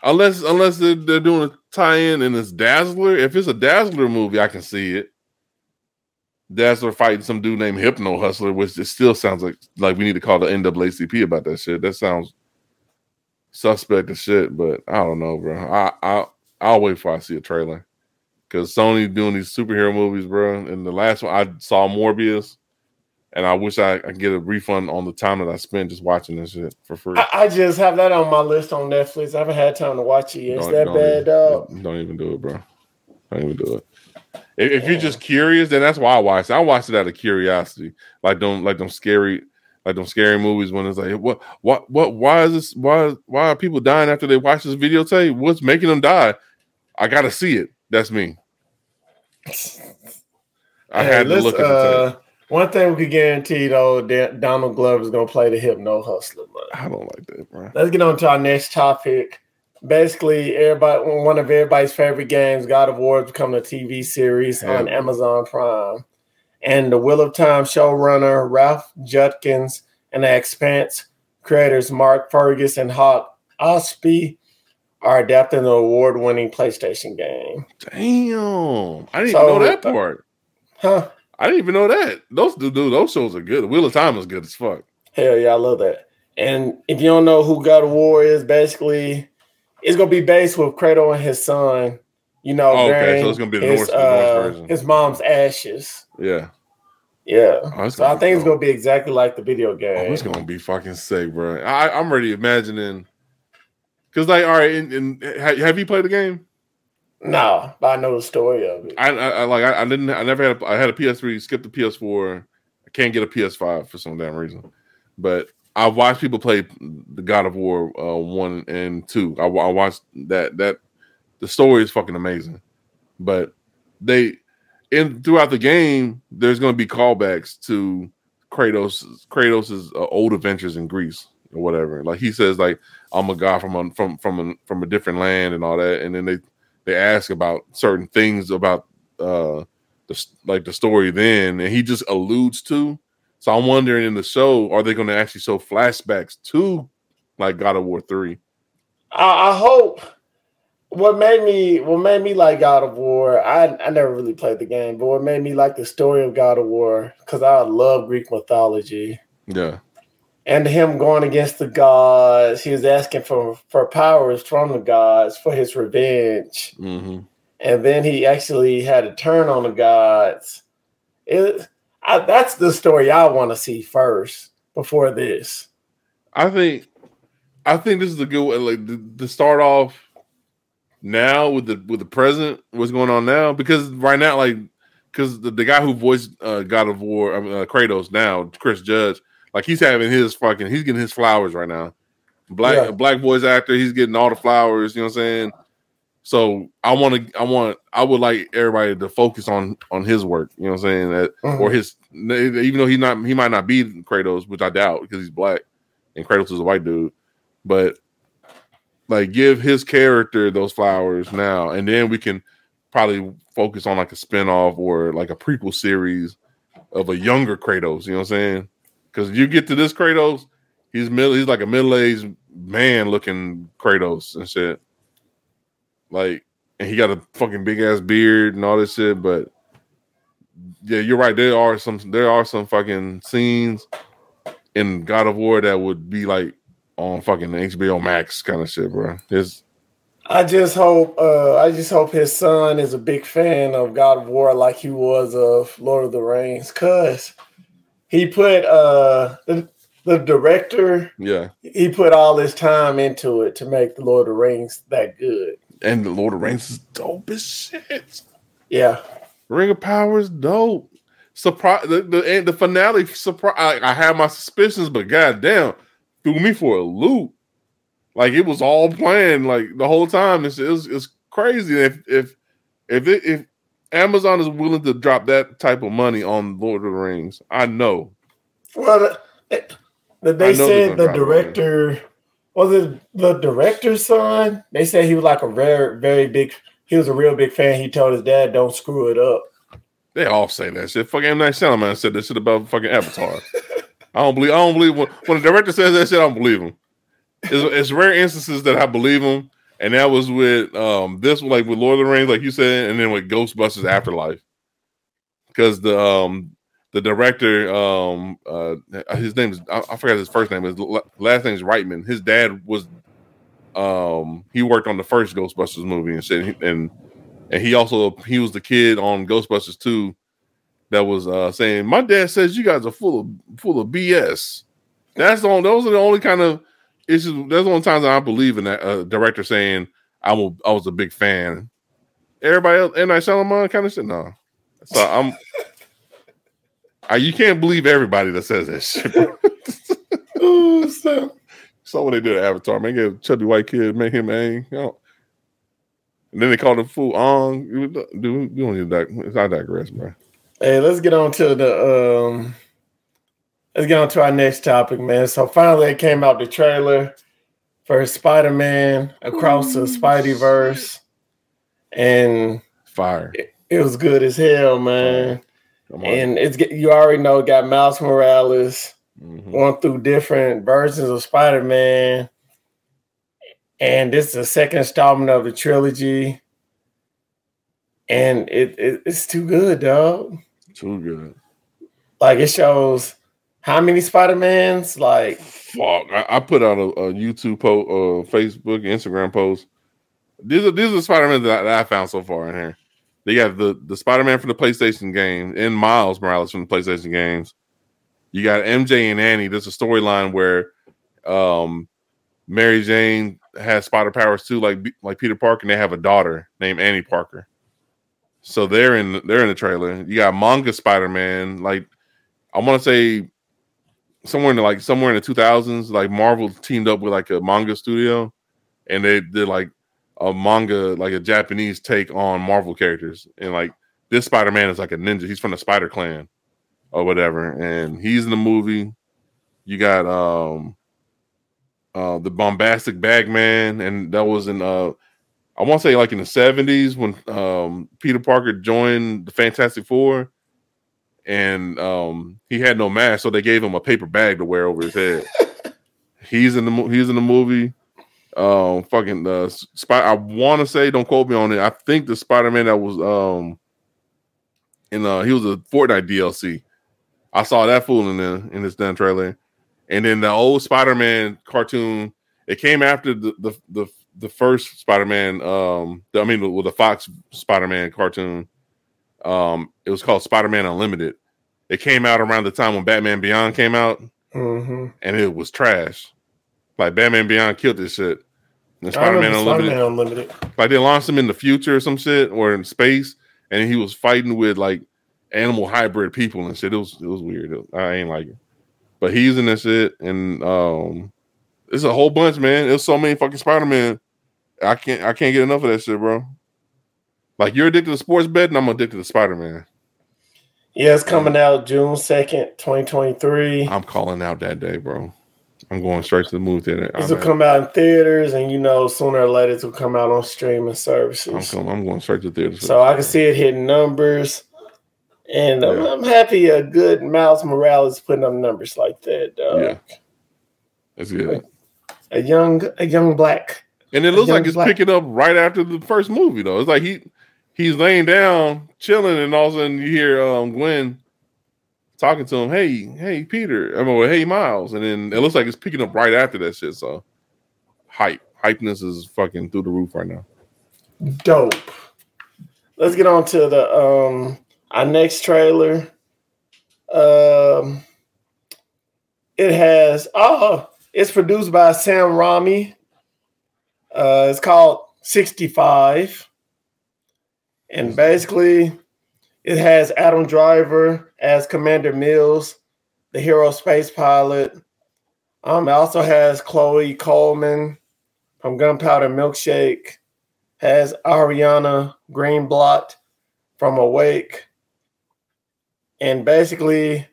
Unless unless they're, they're doing a tie in and it's Dazzler. If it's a Dazzler movie, I can see it. Dazzler fighting some dude named Hypno Hustler, which it still sounds like like we need to call the NAACP about that shit. That sounds suspect as shit. But I don't know, bro. I I I'll wait for I see a trailer because Sony doing these superhero movies, bro. And the last one I saw Morbius and I wish I, I could get a refund on the time that I spent just watching this shit for free. I, I just have that on my list on Netflix. I haven't had time to watch it yet. It's that bad, even, dog. Don't even do it, bro. Don't even do it. If, if you're just curious, then that's why I watched it. I watched it out of curiosity, like don't like them scary, like them scary movies when it's like, what, what, what? Why is this? Why, why are people dying after they watch this videotape? What's making them die? I gotta see it. That's me. I Hey, had to look at the uh, tape. One thing we can guarantee though, that Donald Glover is gonna play the Hypno Hustler. But I don't like that, bro. let's get on to our next topic. Basically, everybody one of everybody's favorite games, God of War, is becoming a TV series on Amazon Prime. and the Wheel of Time showrunner Rafe Judkins and the Expanse creators Mark Fergus and Hawk Ostby are adapting the award-winning PlayStation game. Damn, I didn't so, even know that part. Huh? I didn't even know that. Those dude, those shows are good. The Wheel of Time is good as fuck. Hell yeah, I love that. And if you don't know who God of War is, basically, it's gonna be based with Kratos and his son. You know, oh, okay, so it's gonna be the, his, Norse, uh, the Norse version. His mom's ashes. Yeah. Yeah. Oh, so I think it's gonna be exactly like the video game. Oh, it's gonna be fucking sick, bro. I, am already imagining. Cause like, all right, and, and have you played the game? No, but I know the story of it. I, I, I like I, I, didn't I never had a, I had a PS3, skipped the PS4. I can't get a PS5 for some damn reason. But I watched people play the God of War uh, one and two. I, I watched that that the story is fucking amazing. But they in throughout the game, there's going to be callbacks to Kratos Kratos's uh, old adventures in Greece or whatever. Like he says, like I'm a god from a, from from a, from a different land and all that. And then they they ask about certain things about uh the like the story then, and he just alludes to. So I'm wondering in the show, are they going to actually show flashbacks to like God of War three? I, I hope what made me what made me like God of War, I I never really played the game, but what made me like the story of God of War, because I love Greek mythology. Yeah. And him going against the gods, he was asking for for powers from the gods for his revenge. Mm-hmm. And then he actually had a turn on the gods. It, I, that's the story I want to see first before this. I think, I think this is a good way, like to, to start off now with the with the present, what's going on now? Because right now, like, because the, the guy who voiced uh, God of War, I mean, uh, Kratos now, Chris Judge, like he's having his fucking, he's getting his flowers right now. Black yeah. black boys actor, he's getting all the flowers. You know what I'm saying? So I want to, I want, I would like everybody to focus on on his work. You know what I'm saying? That mm-hmm. or his, even though he's not, he might not be Kratos, which I doubt because he's black and Kratos is a white dude, but like give his character those flowers now, and then we can probably focus on like a spinoff or like a prequel series of a younger Kratos. You know what I'm saying? Because you get to this Kratos, he's middle, he's like a middle aged man looking Kratos and shit. Like, and he got a fucking big ass beard and all this shit. But yeah, you're right. There are some there are some fucking scenes in God of War that would be like on fucking HBO Max kind of shit, bro. I just hope uh I just hope his son is a big fan of God of War like he was of Lord of the Rings cuz he put uh the, the director yeah he put all his time into it to make the Lord of the Rings that good. And the Lord of the Rings is dope as shit. Yeah. Ring of Power is dope. Surprise the the, the finale surprise I, I had my suspicions, but goddamn, threw me for a loop. Like it was all planned, like the whole time. It's it's, it's crazy. If if if it, if Amazon is willing to drop that type of money on Lord of the Rings, I know. Well, they, they said the director was it the director's son. They said he was like a very very big. He was a real big fan. He told his dad, "Don't screw it up." They all say that shit. Fucking M Night Shyamalan said this shit about fucking Avatar. I don't believe. I don't believe when, when the director says that shit. I don't believe him. It's, it's rare instances that I believe him, and that was with um this like with Lord of the Rings, like you said, and then with Ghostbusters Afterlife, because the um the director um uh his name is I, I forgot his first name his last name is Reitman. His dad was um he worked on the first Ghostbusters movie and shit, and and he also he was the kid on Ghostbusters two that was uh, saying, "My dad says you guys are full of full of BS." That's the only, those are the only kind of issues. That's the only times that I believe in that uh, director saying I was I was a big fan. Everybody else, and I Shyamalan kind of said no. So I'm. I, you can't believe everybody that says that shit. so. so when they did Avatar, man, get a chubby white kid, make him Aang. You know. And then they called him fool Ong. Dude, we don't need that. I digress, man. Hey, let's get on to the um let's get on to our next topic, man. So finally it came out the trailer for Spider-Man across the Spideyverse. And fire. It, it, was good as hell, man. and it's you already know got Miles Morales mm-hmm. going through different versions of Spider Man, and this is the second installment of the trilogy, and it, it it's too good, dog. Too good. Like it shows how many Spider Mans? Like, fuck! I, I, put out a, a YouTube post, uh, Facebook, Instagram post. These are these are Spider Man that, that I found so far in here. They got the the Spider Man from the PlayStation game and Miles Morales from the PlayStation games. You got MJ and Annie. There's a storyline where um, Mary Jane has spider powers too, like like Peter Parker, and they have a daughter named Annie Parker. So they're in they're in the trailer. You got manga Spider Man. Like I want to say somewhere in the, like somewhere in the 2000s, like Marvel teamed up with like a manga studio, and they did like a manga, like a Japanese take on Marvel characters. And like this Spider Man is like a ninja. He's from the Spider Clan or whatever, and he's in the movie. You got um uh the bombastic Bagman, and that was in uh I want to say like in the 70s when um Peter Parker joined the Fantastic Four and um he had no mask, so they gave him a paper bag to wear over his head. he's in the he's in the movie. Um, fucking the spy. I want to say, don't quote me on it. I think the Spider Man that was um in uh he was a Fortnite DLC. I saw that fool in the in this done trailer, and then the old Spider Man cartoon. It came after the the the, the first Spider Man. Um, the, I mean, with the Fox Spider Man cartoon. Um, it was called Spider Man Unlimited. It came out around the time when Batman Beyond came out, mm-hmm. and it was trash. Like Batman Beyond killed this shit. And Spider Man Unlimited, Unlimited, like they launched him in the future or some shit, or in space, and he was fighting with like animal hybrid people and shit. It was it was weird. It was, I ain't like it, but he's in this shit, and um, it's a whole bunch, man. There's so many fucking Spider Man. I can't I can't get enough of that shit, bro. Like you're addicted to sports betting, I'm addicted to Spider Man. Yeah, it's um, coming out June second, twenty twenty three. I'm calling out that day, bro. I'm going straight to the movie theater. This will come out in theaters, and you know, sooner or later, it will come out on streaming services. I'm, coming, I'm going straight to the theaters. So I can see it hitting numbers, and yeah. I'm, I'm, happy a good Miles Morales is putting up numbers like that. Dog. Yeah, that's good. A young, a young black, and it looks like it's black. picking up right after the first movie, though. It's like he he's laying down, chilling, and all of a sudden you hear um, Gwen talking to him, hey, hey, Peter, I mean, hey, Miles, and then it looks like it's picking up right after that shit. So, hype, hypeness is fucking through the roof right now. Dope. Let's get on to the um our next trailer. Um, it has oh, it's produced by Sam Raimi. Uh, it's called 65. And basically, it has Adam Driver as Commander Mills, the hero space pilot. Um, it also has Chloe Coleman from Gunpowder Milkshake. Has Ariana Greenblatt from Awake. And basically,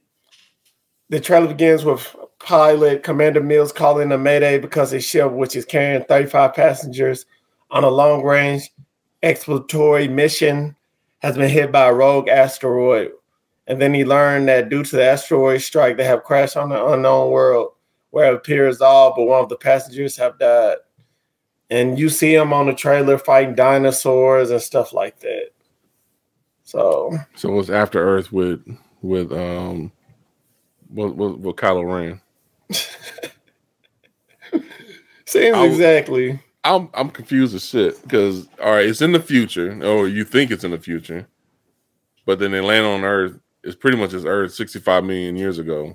the trailer begins with pilot Commander Mills calling a mayday because his ship, which is carrying 35 passengers on a long range exploratory mission, has been hit by a rogue asteroid. And then he learned that due to the asteroid strike, they have crashed on an unknown world where it appears all but one of the passengers have died. And you see him on the trailer fighting dinosaurs and stuff like that. So, so it's after Earth with with um, with with, with Kylo Ren. Seems exactly. I'm I'm confused as shit because all right, it's in the future, or you think it's in the future, but then they land on Earth. It's pretty much as Earth 65 million years ago.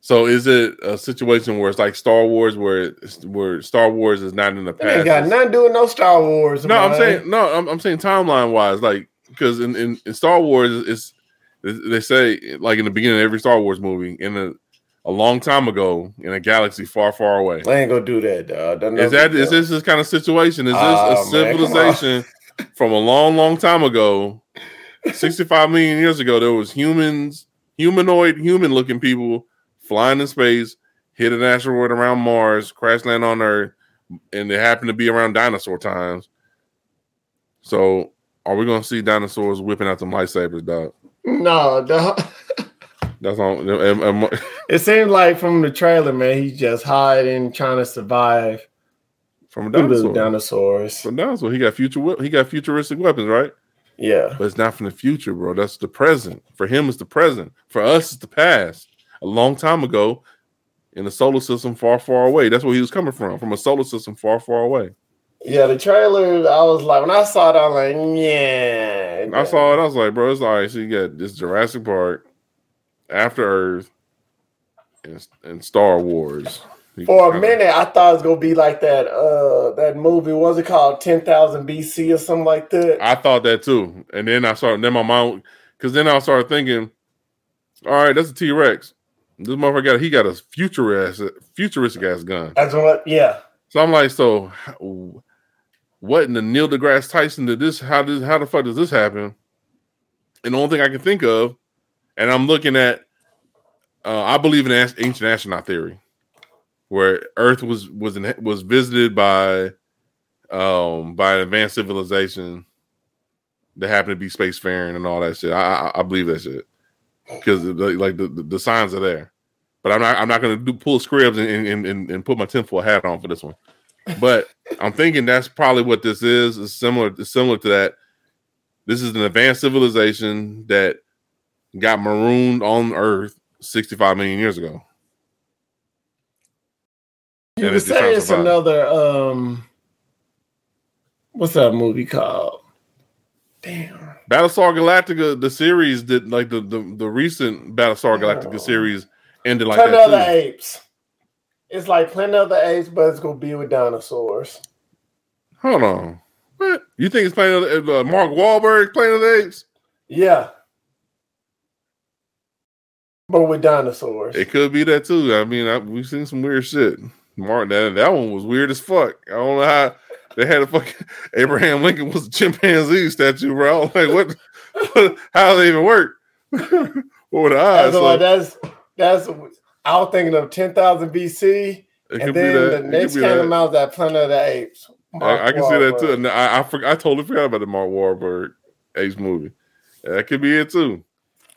So is it a situation where it's like Star Wars, where where Star Wars is not in the past? Ain't got nothing doing no Star Wars. No. I'm saying no. I'm, I'm saying timeline wise, like because in, in, in Star Wars, it's they say like in the beginning of every Star Wars movie in the a long time ago in a galaxy far, far away. I ain't gonna do that, dog. Is that is this this kind of situation? Is this oh, a ah, civilization from a long, long time ago? 65 million years ago, there was humans, humanoid, human-looking people flying in space, hit an asteroid around Mars, crash land on Earth, and they happened to be around dinosaur times. So, are we gonna see dinosaurs whipping out some lightsabers, dog? No, no. That's all. am- am- It seemed like from the trailer, man, he's just hiding, trying to survive From a through the dinosaur. dinosaurs. From dinosaur. He got future. He got futuristic weapons, right? Yeah. But it's not from the future, bro. That's the present. For him, it's the present. For us, it's the past. A long time ago, in a solar system far, far away. That's where he was coming from. From a solar system far, far away. Yeah, the trailer, I was like, when I saw it, I was like, yeah. I saw it. I was like, bro, it's all right. So you got this Jurassic Park, After Earth, and, and Star Wars. For a minute, I thought it was gonna be like that uh that movie, what was it called? Ten thousand BC or something like that. I thought that too. And then I started, then my mind, because then I started thinking, all right, that's a T Rex. This motherfucker got, he got a futuristic, futuristic ass gun. That's what yeah. So I'm like, so what in the Neil deGrasse Tyson did this? How did how the fuck does this happen? And the only thing I can think of, and I'm looking at, uh, I believe in ancient astronaut theory, where Earth was was in, was visited by um by an advanced civilization that happened to be spacefaring and all that shit. I I, I believe that shit because like the, the signs are there. But I'm not I'm not gonna do pull scribs and and, and, and put my tinfoil hat on for this one. But I'm thinking that's probably what this is. It's similar similar to that. This is an advanced civilization that got marooned on Earth 65 million years ago. You could say it's another um what's that movie called? Damn. Battlestar Galactica, the series did like the the, the recent Battlestar Galactica Oh. series ended like Planet of the. Apes. It's like Planet of the Apes, but it's gonna be with dinosaurs. Hold on. What? You think it's playing uh, Mark Wahlberg playing the apes? Yeah. But with dinosaurs. It could be that too. I mean, I, we've seen some weird shit. Mark, that that one was weird as fuck. I don't know how they had a fucking Abraham Lincoln was a chimpanzee statue, bro. I was like, what? what how it even work? what were the odds? That's, why that's that's I was thinking of ten thousand BC, and then that. the next came out that Planet of the Apes. Mark I, I can see that too. And I I, forg- I totally forgot about the Mark Wahlberg Ace movie. That could be it too.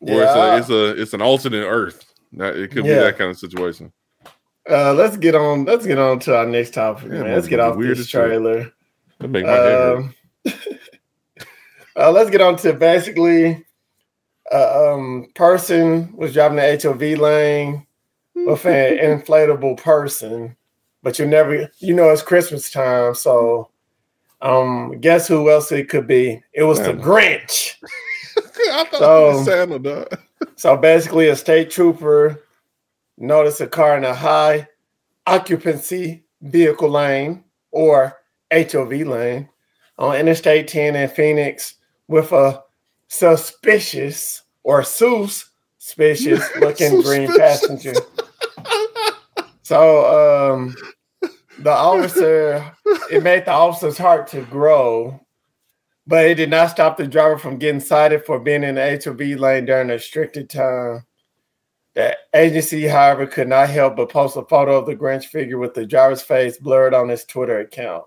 Or Yeah. it's a it's a it's an alternate Earth. That- It could be that kind of situation. Uh, let's get on. Let's get on to our next topic, Yeah, man. Let's get off this trailer. That make my. Um, uh, let's get on to basically a um, person was driving the HOV lane with an inflatable person, but you never, you know, it's Christmas time, so um, guess who else it could be? It was the Grinch. I thought So- it was Santa, dog. So basically, a state trooper noticed a car in a high occupancy vehicle lane or HOV lane on Interstate 10 in Phoenix with a suspicious or suspicious looking green passenger. So um, the officer, it made the officer's heart to grow, but it did not stop the driver from getting cited for being in the HOV lane during a restricted time. The agency, however, could not help but post a photo of the Grinch figure with the driver's face blurred on his Twitter account.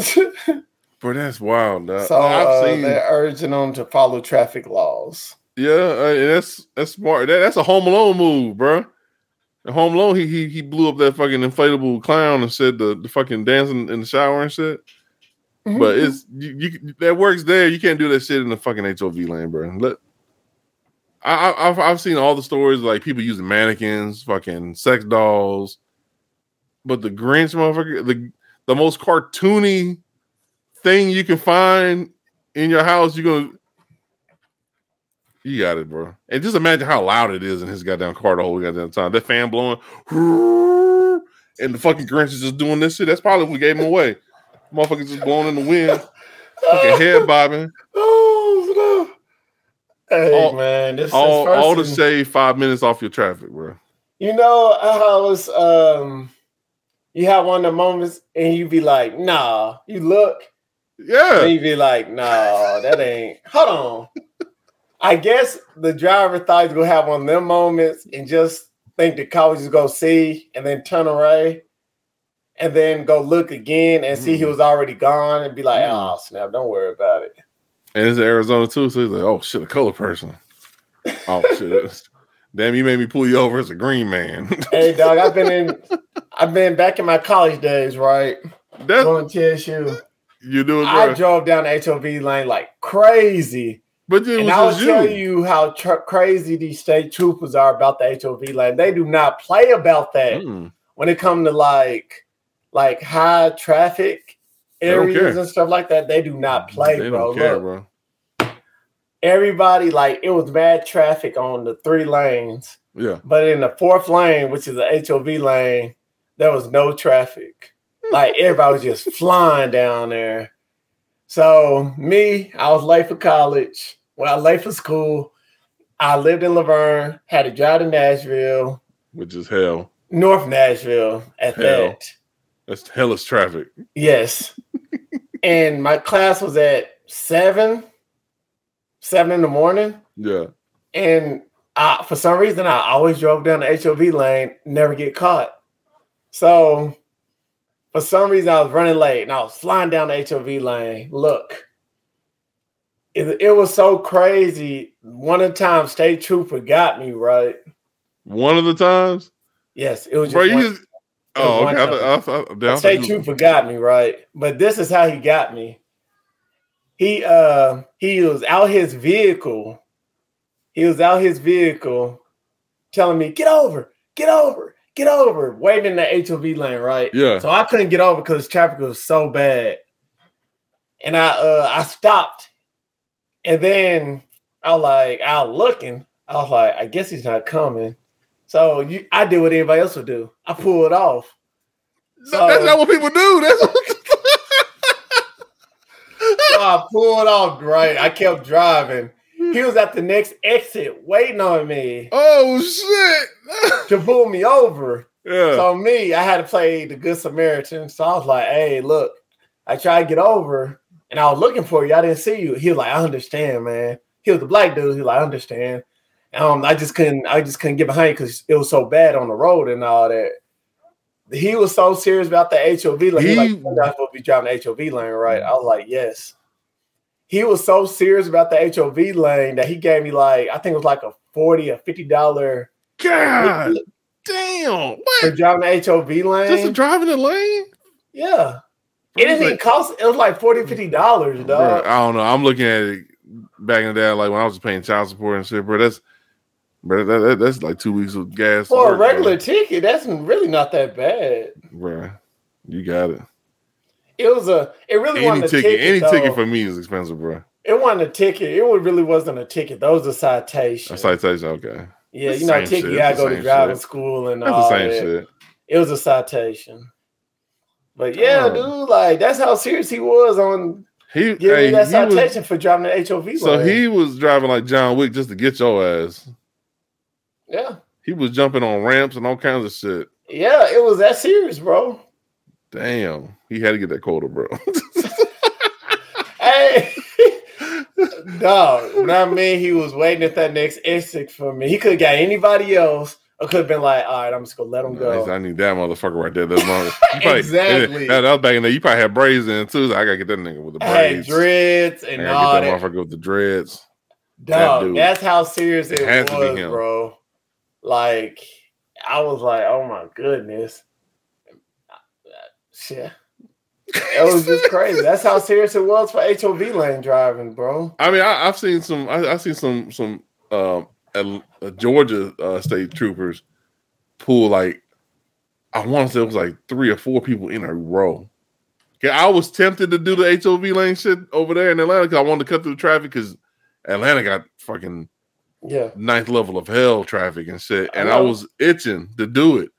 so Bro, that's wild, dog. uh, I've seen, they're urging them to follow traffic laws. yeah, uh, that's that's smart. That, that's a Home Alone move, bro. Home Alone, he, he he blew up that fucking inflatable clown and said the, the fucking dancing in the shower and shit. Mm-hmm. But it's you, you that works there. You can't do that shit in the fucking HOV lane, bro. Let I, I've I've seen all the stories like people using mannequins, fucking sex dolls, but the Grinch motherfucker, the the most cartoony thing you can find in your house, you're gonna you got it, bro. And just imagine how loud it is in his goddamn car the whole goddamn time. That fan blowing, and the fucking Grinch is just doing this shit. That's probably what gave him away. Motherfuckers just blowing in the wind, fucking head bobbing. Oh, no. Hey All- man, this all, this all to shave five minutes off your traffic, bro. You know how I was um you have one of the moments and you be like, nah, you look, Yeah. and you be like, nah, that ain't hold on. I guess the driver thought he was gonna have one of them moments and just think the car was just go see and then turn away and then go look again and see he Mhm. was already gone and be like, Mhm. oh snap, don't worry about it. And it's Arizona too, so he's like, "Oh shit, a color person." Oh shit! Damn, you made me pull you over as a green man. hey, dog, I've been in, I've been back in my college days, right? That's Going to TSU. you do it, I right? drove down the HOV lane like crazy. But And was I will tell you. you how tr- crazy these state troopers are about the HOV lane. They do not play about that Mm. when it comes to like like high traffic areas and stuff like that. They do not play, They bro. care, Look, bro. everybody like it was bad traffic on the three lanes, Yeah. but in the fourth lane, which is the HOV lane, there was no traffic. Hmm. Like everybody was just flying down there. So me, I was late for college. Well, late for school. I lived in La Vergne, had to drive to Nashville, Which is hell. North Nashville at Hell. that. That's hellish traffic. Yes. and my class was at seven, seven in the morning. Yeah. And I, for some reason, I always drove down the HOV lane, never get caught. So for some reason, I was running late and I was flying down the HOV lane. Look, it, it was so crazy. One of the times, state trooper got me right. One of the times, Yes, it was just bro. You just. Oh, okay. I, I, I, state you- trooper got me right, but this is how he got me. He uh he was out his vehicle. He was out his vehicle, telling me, "Get over, get over, get over." Waiting in the HOV lane, right? Yeah. So I couldn't get over because traffic was so bad, and I uh I stopped, and then I was like, I was looking. I was like, I guess he's not coming. So you, I did what anybody else would do. I pulled off. No, that's not what people do. That's what, So I pulled off right. I kept driving. He was at the next exit waiting on me oh shit. to pull me over. yeah. So me, I had to play the good Samaritan. So I was like, hey, look, I tried to get over and I was looking for you. I didn't see you. He was like, I understand, man. He was a black dude. He was like, I understand. Um, I just couldn't, I just couldn't get behind because it was so bad on the road and all that. He was so serious about the HOV. Like, he, He- like, not supposed to be driving the HOV lane, right? I was like, yes. He was so serious about the HOV lane that he gave me like, I think it was like a 40 or $50 God damn. for driving the HOV lane. Just drive the lane? Yeah. It didn't even cost. It was like 40 50 dollars, dog. I don't know. I'm looking at it back in the day, like when I was paying child support and shit, bro. That's bro, that, that- that's like two weeks of gas. For a work, bro. regular ticket, that's really not that bad. bro. You got it. It was a. It really Any wasn't a ticket, ticket. any though. ticket for me is expensive, bro. It wasn't a ticket. It really wasn't a ticket. That was a citation. A citation, okay. yeah, It's you know, ticket. You gotta go to driving shit. school and That's all the same that. shit. It was a citation. But yeah, dude, like that's how serious he was on He, giving hey, me that he was- citation for driving the HOV. so lane. he was driving like John Wick just to get your ass. Yeah, He was jumping on ramps and all kinds of shit. yeah, it was that serious, bro. Damn, he had to get that quota, bro. Hey, dog. Not me. He was waiting at that next exit for me. He could have got anybody else, I could have been like, "All right, I'm just gonna let him go." I need that motherfucker right there. That's probably- Exactly. That, that was back in there. You probably had braids in too. So I gotta get that nigga with the I braids. dreads I and gotta all get that. that motherfucker with the dreads. Dog, dude. that's how serious it, It has to be was, him. bro. Like, I was like, "Oh my goodness." Shit. It was just crazy. That's how serious it was for HOV lane driving, bro. I mean, I, I've seen some. I, I've seen some some um, uh, Georgia uh, state troopers pull like I want to say it was like three or four people in a row. Okay, I was tempted to do the HOV lane shit over there in Atlanta because I wanted to cut through the traffic because Atlanta got fucking Yeah. ninth level of hell traffic and shit, and I, know. was itching to do it.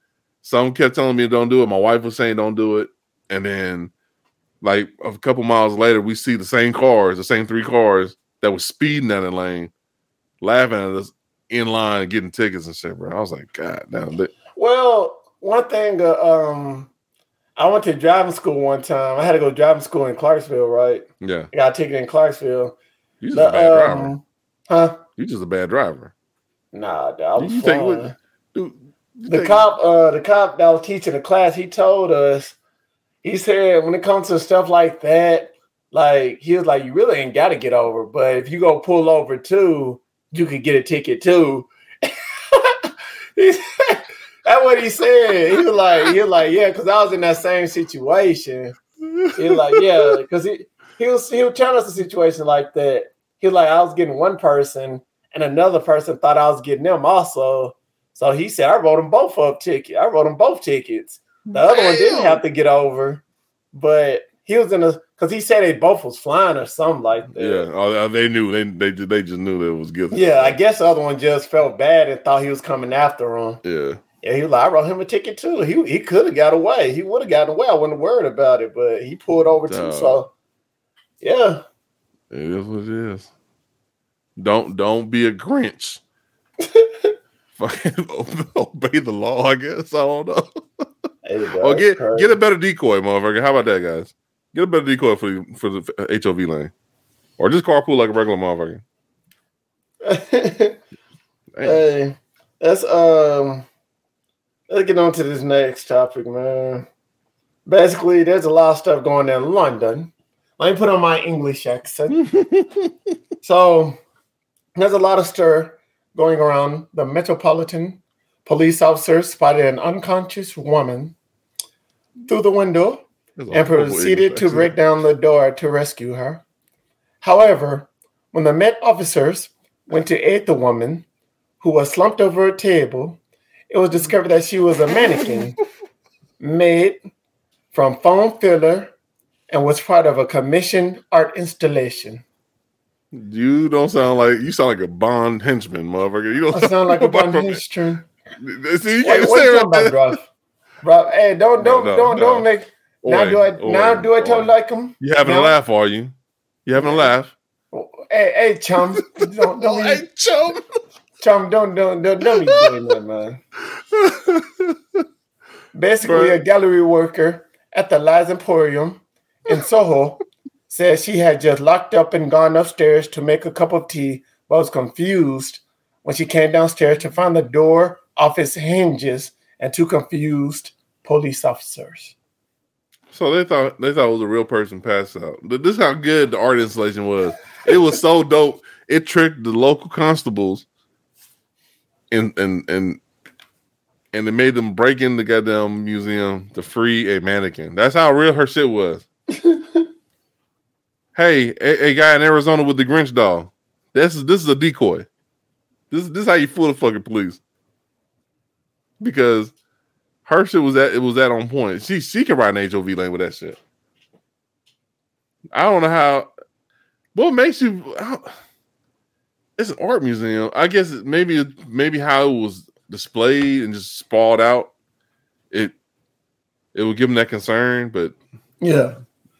Some kept telling me don't do it. My wife was saying don't do it, and then like a couple miles later, we see the same cars, the same three cars that was speeding down the lane, laughing at us in line getting tickets and shit, bro. I was like, God damn, Well, one thing, uh, um, I went to driving school one time. I had to go to driving school in Clarksville, right? yeah, I got a ticket in Clarksville. you The, a bad driver. um, huh? You just a bad driver. Nah, dog, I was You think what- Dude, you The think- cop, uh, the cop that was teaching the class, he told us, he said, when it comes to stuff like that, like he was like, you really ain't got to get over, but if you go pull over too, you could get a ticket too. That's what he said. He was like, he was like, yeah, because I was in that same situation. He was like, yeah, because he he was he was telling us a situation like that. He was like, I was getting one person, and another person thought I was getting them also. So he said, I wrote them both up ticket. I wrote them both tickets. The other one didn't have to get over, but he was in a because he said they both was flying or something like that. Yeah, oh, oh they knew they they they just knew that it was guilty. Yeah, I guess the other one just felt bad and thought he was coming after him. Yeah. Yeah, he was like, I wrote him a ticket too. He he could have got away. He would have gotten away. I wouldn't have worried about it, but he pulled over too. So yeah. It is what it is. Don't don't be a Grinch. Fucking obey the law, I guess. I don't know. Or get get a better decoy, motherfucker. How about that, guys? Get a better decoy for the, for the HOV lane, or just carpool like a regular motherfucker. hey, that's um. Let's get on to this next topic, man. Basically, there's a lot of stuff going on in London. Let me put on my English accent. so, there's a lot of stir going around. The Metropolitan Police officer spotted an unconscious woman through the window and proceeded to break down the door to rescue her. However, when the Met officers went to aid the woman, who was slumped over a table, it was discovered that she was a mannequin made from foam filler and was part of a commissioned art installation. You don't sound like you sound like a Bond henchman, motherfucker. You don't I sound like a Bond henchman. See, you can't say right about, bro. Bro, hey, don't don't no, no, don't no. don't make now do I now do I tell like him? You having now? a laugh, are you? You having a laugh? Hey, hey, chum, don't don't hey, chum, chum, don't don't don't don't be doing that, man. Basically, a gallery worker at the Lies Emporium in Soho says she had just locked up and gone upstairs to make a cup of tea, but was confused when she came downstairs to find the door off its hinges and two confused police officers. So they thought they thought it was a real person passed out. This is how good the art installation was. It was so dope. It tricked the local constables, and and and and it made them break in the goddamn museum to free a mannequin. That's how real her shit was. hey, a, a, guy in Arizona with the Grinch doll. This is this is a decoy. This this is how you fool the fucking police. Because her shit was that it was that on point. She she can ride an HOV lane with that shit. I don't know how. What makes you? It's an art museum. I guess maybe maybe how it was displayed and just sprawled out. It it would give them that concern, but yeah,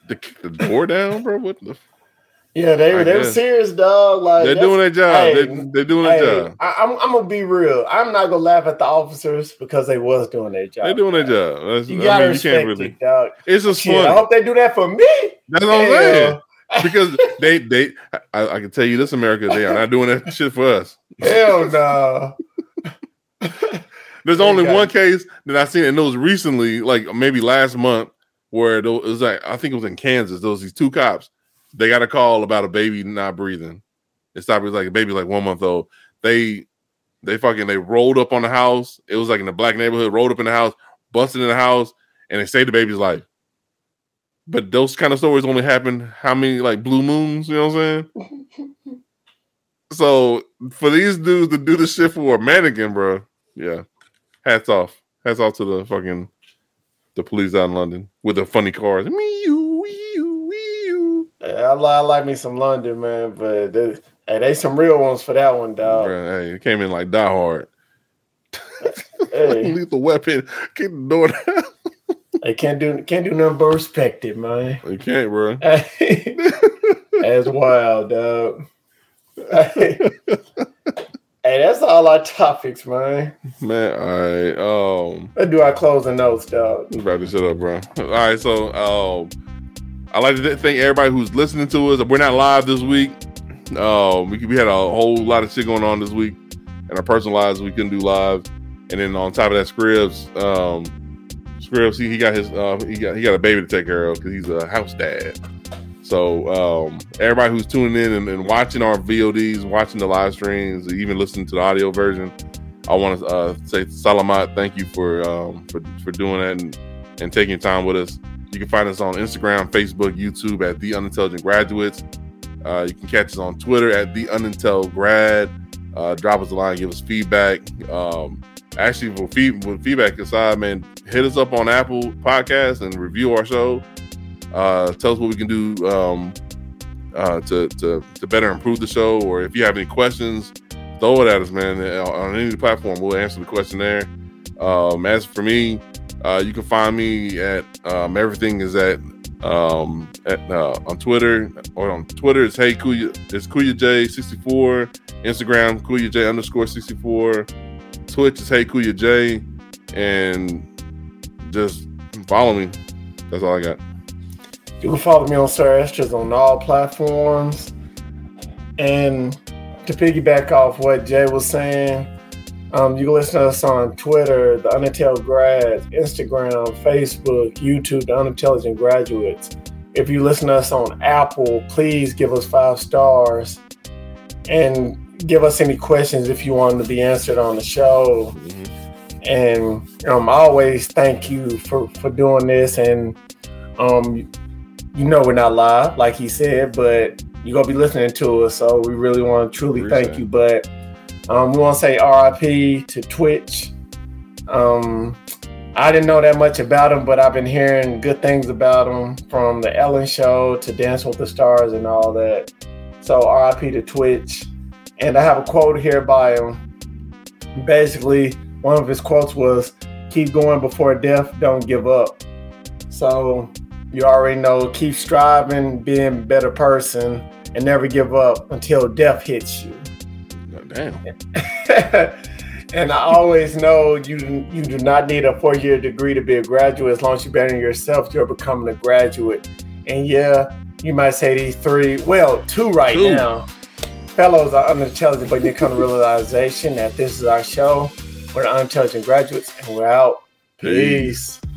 the, the door down, bro. What the? Yeah, they were they were serious, dog. Like they're doing their job. Hey, they, they're doing their hey, job. I, am I'm, I'm gonna be real. I'm not gonna laugh at the officers because they was doing their job. They're doing their job. That's, you gotta mean, respect really, it, dog. It's just fun. I hope they do that for me. That's what I'm saying. because they they I, I, can tell you this, America, they are not doing that shit for us. Hell no. There's only one case that I seen, and it was recently, like maybe last month, where it was like I think it was in Kansas. Was these two cops they got a call about a baby not breathing. It stopped. It was like a baby like one month old. They they fucking they rolled up on the house. It was like in a black neighborhood. Rolled up in the house, busted in the house, and they saved the baby's life. But those kind of stories only happen how many like blue moons? You know what I'm saying? so for these dudes to do the shit for a mannequin, bro, yeah, hats off. Hats off to the fucking the police out in London with the funny cars. Me, I, I like me some London, man, but they, hey, they some real ones for that one, dog. hey, it came in like Die Hard. hey. Lethal weapon. Keep the door down. They can't do can't do nothing but respect it, man. You can't, bro. that's wild, dog. Hey, that's all our topics, man. Man, all right. Um, let's do our closing notes, dog. About to shut up, bro. All right, so um I like to thank everybody who's listening to us. We're not live this week. Um, we we had a whole lot of shit going on this week, and our personal lives we couldn't do live. And then on top of that, Scribs, um, Scribs, he, he got his uh, he got he got a baby to take care of because he's a house dad. So um, everybody who's tuning in and, and, watching our VODs, watching the live streams, even listening to the audio version, I want to uh, say Salamat, thank you for um, for for doing that and, and taking time with us. You can find us on Instagram, Facebook, YouTube at the Unintelligent Graduates. Uh, you can catch us on Twitter at the Unintel Grad. Uh, drop us a line, give us feedback. Um, actually, for feed, with feedback aside, man, hit us up on Apple Podcasts and review our show. Uh, tell us what we can do um, uh, to, to to better improve the show, or if you have any questions, throw it at us, man. On any platform, we'll answer the question there. Um, as for me, uh, you can find me at um, everything is at um, at, uh, on Twitter or on Twitter it's hey Kuya it's Kuya Jay sixty four Instagram Kuya Jay underscore sixty four Twitch is hey Kuya Jay and just follow me. That's all I got. You can follow me on Sir Esters on all platforms. And to piggyback off what Jay was saying, um, you can listen to us on Twitter, the Unintel Grads, Instagram, Facebook, YouTube, the Unintelligent Graduates. If you listen to us on Apple, please give us five stars and give us any questions if you want to be answered on the show. Mm-hmm. And um, always thank you for, for doing this. And um, you know we're not live, like he said, but you're gonna be listening to us, so we really want to truly thank you. But um, we want to say RIP to Twitch. Um, I didn't know that much about him, but I've been hearing good things about him from the Ellen Show to Dance with the Stars and all that. So RIP to Twitch. And I have a quote here by him. Basically, one of his quotes was, "Keep going before death. Don't give up." So you already know, keep striving, being a better person, and never give up until death hits you. Oh, damn. and I always know you you do not need a four year degree to be a graduate. As long as you better yourself, you're becoming a graduate. And yeah, you might say these three, well, two right two. now. Fellows are unintelligent, but they come to realization that this is our show. We're the unintelligent graduates, and we're out. Peace. Peace.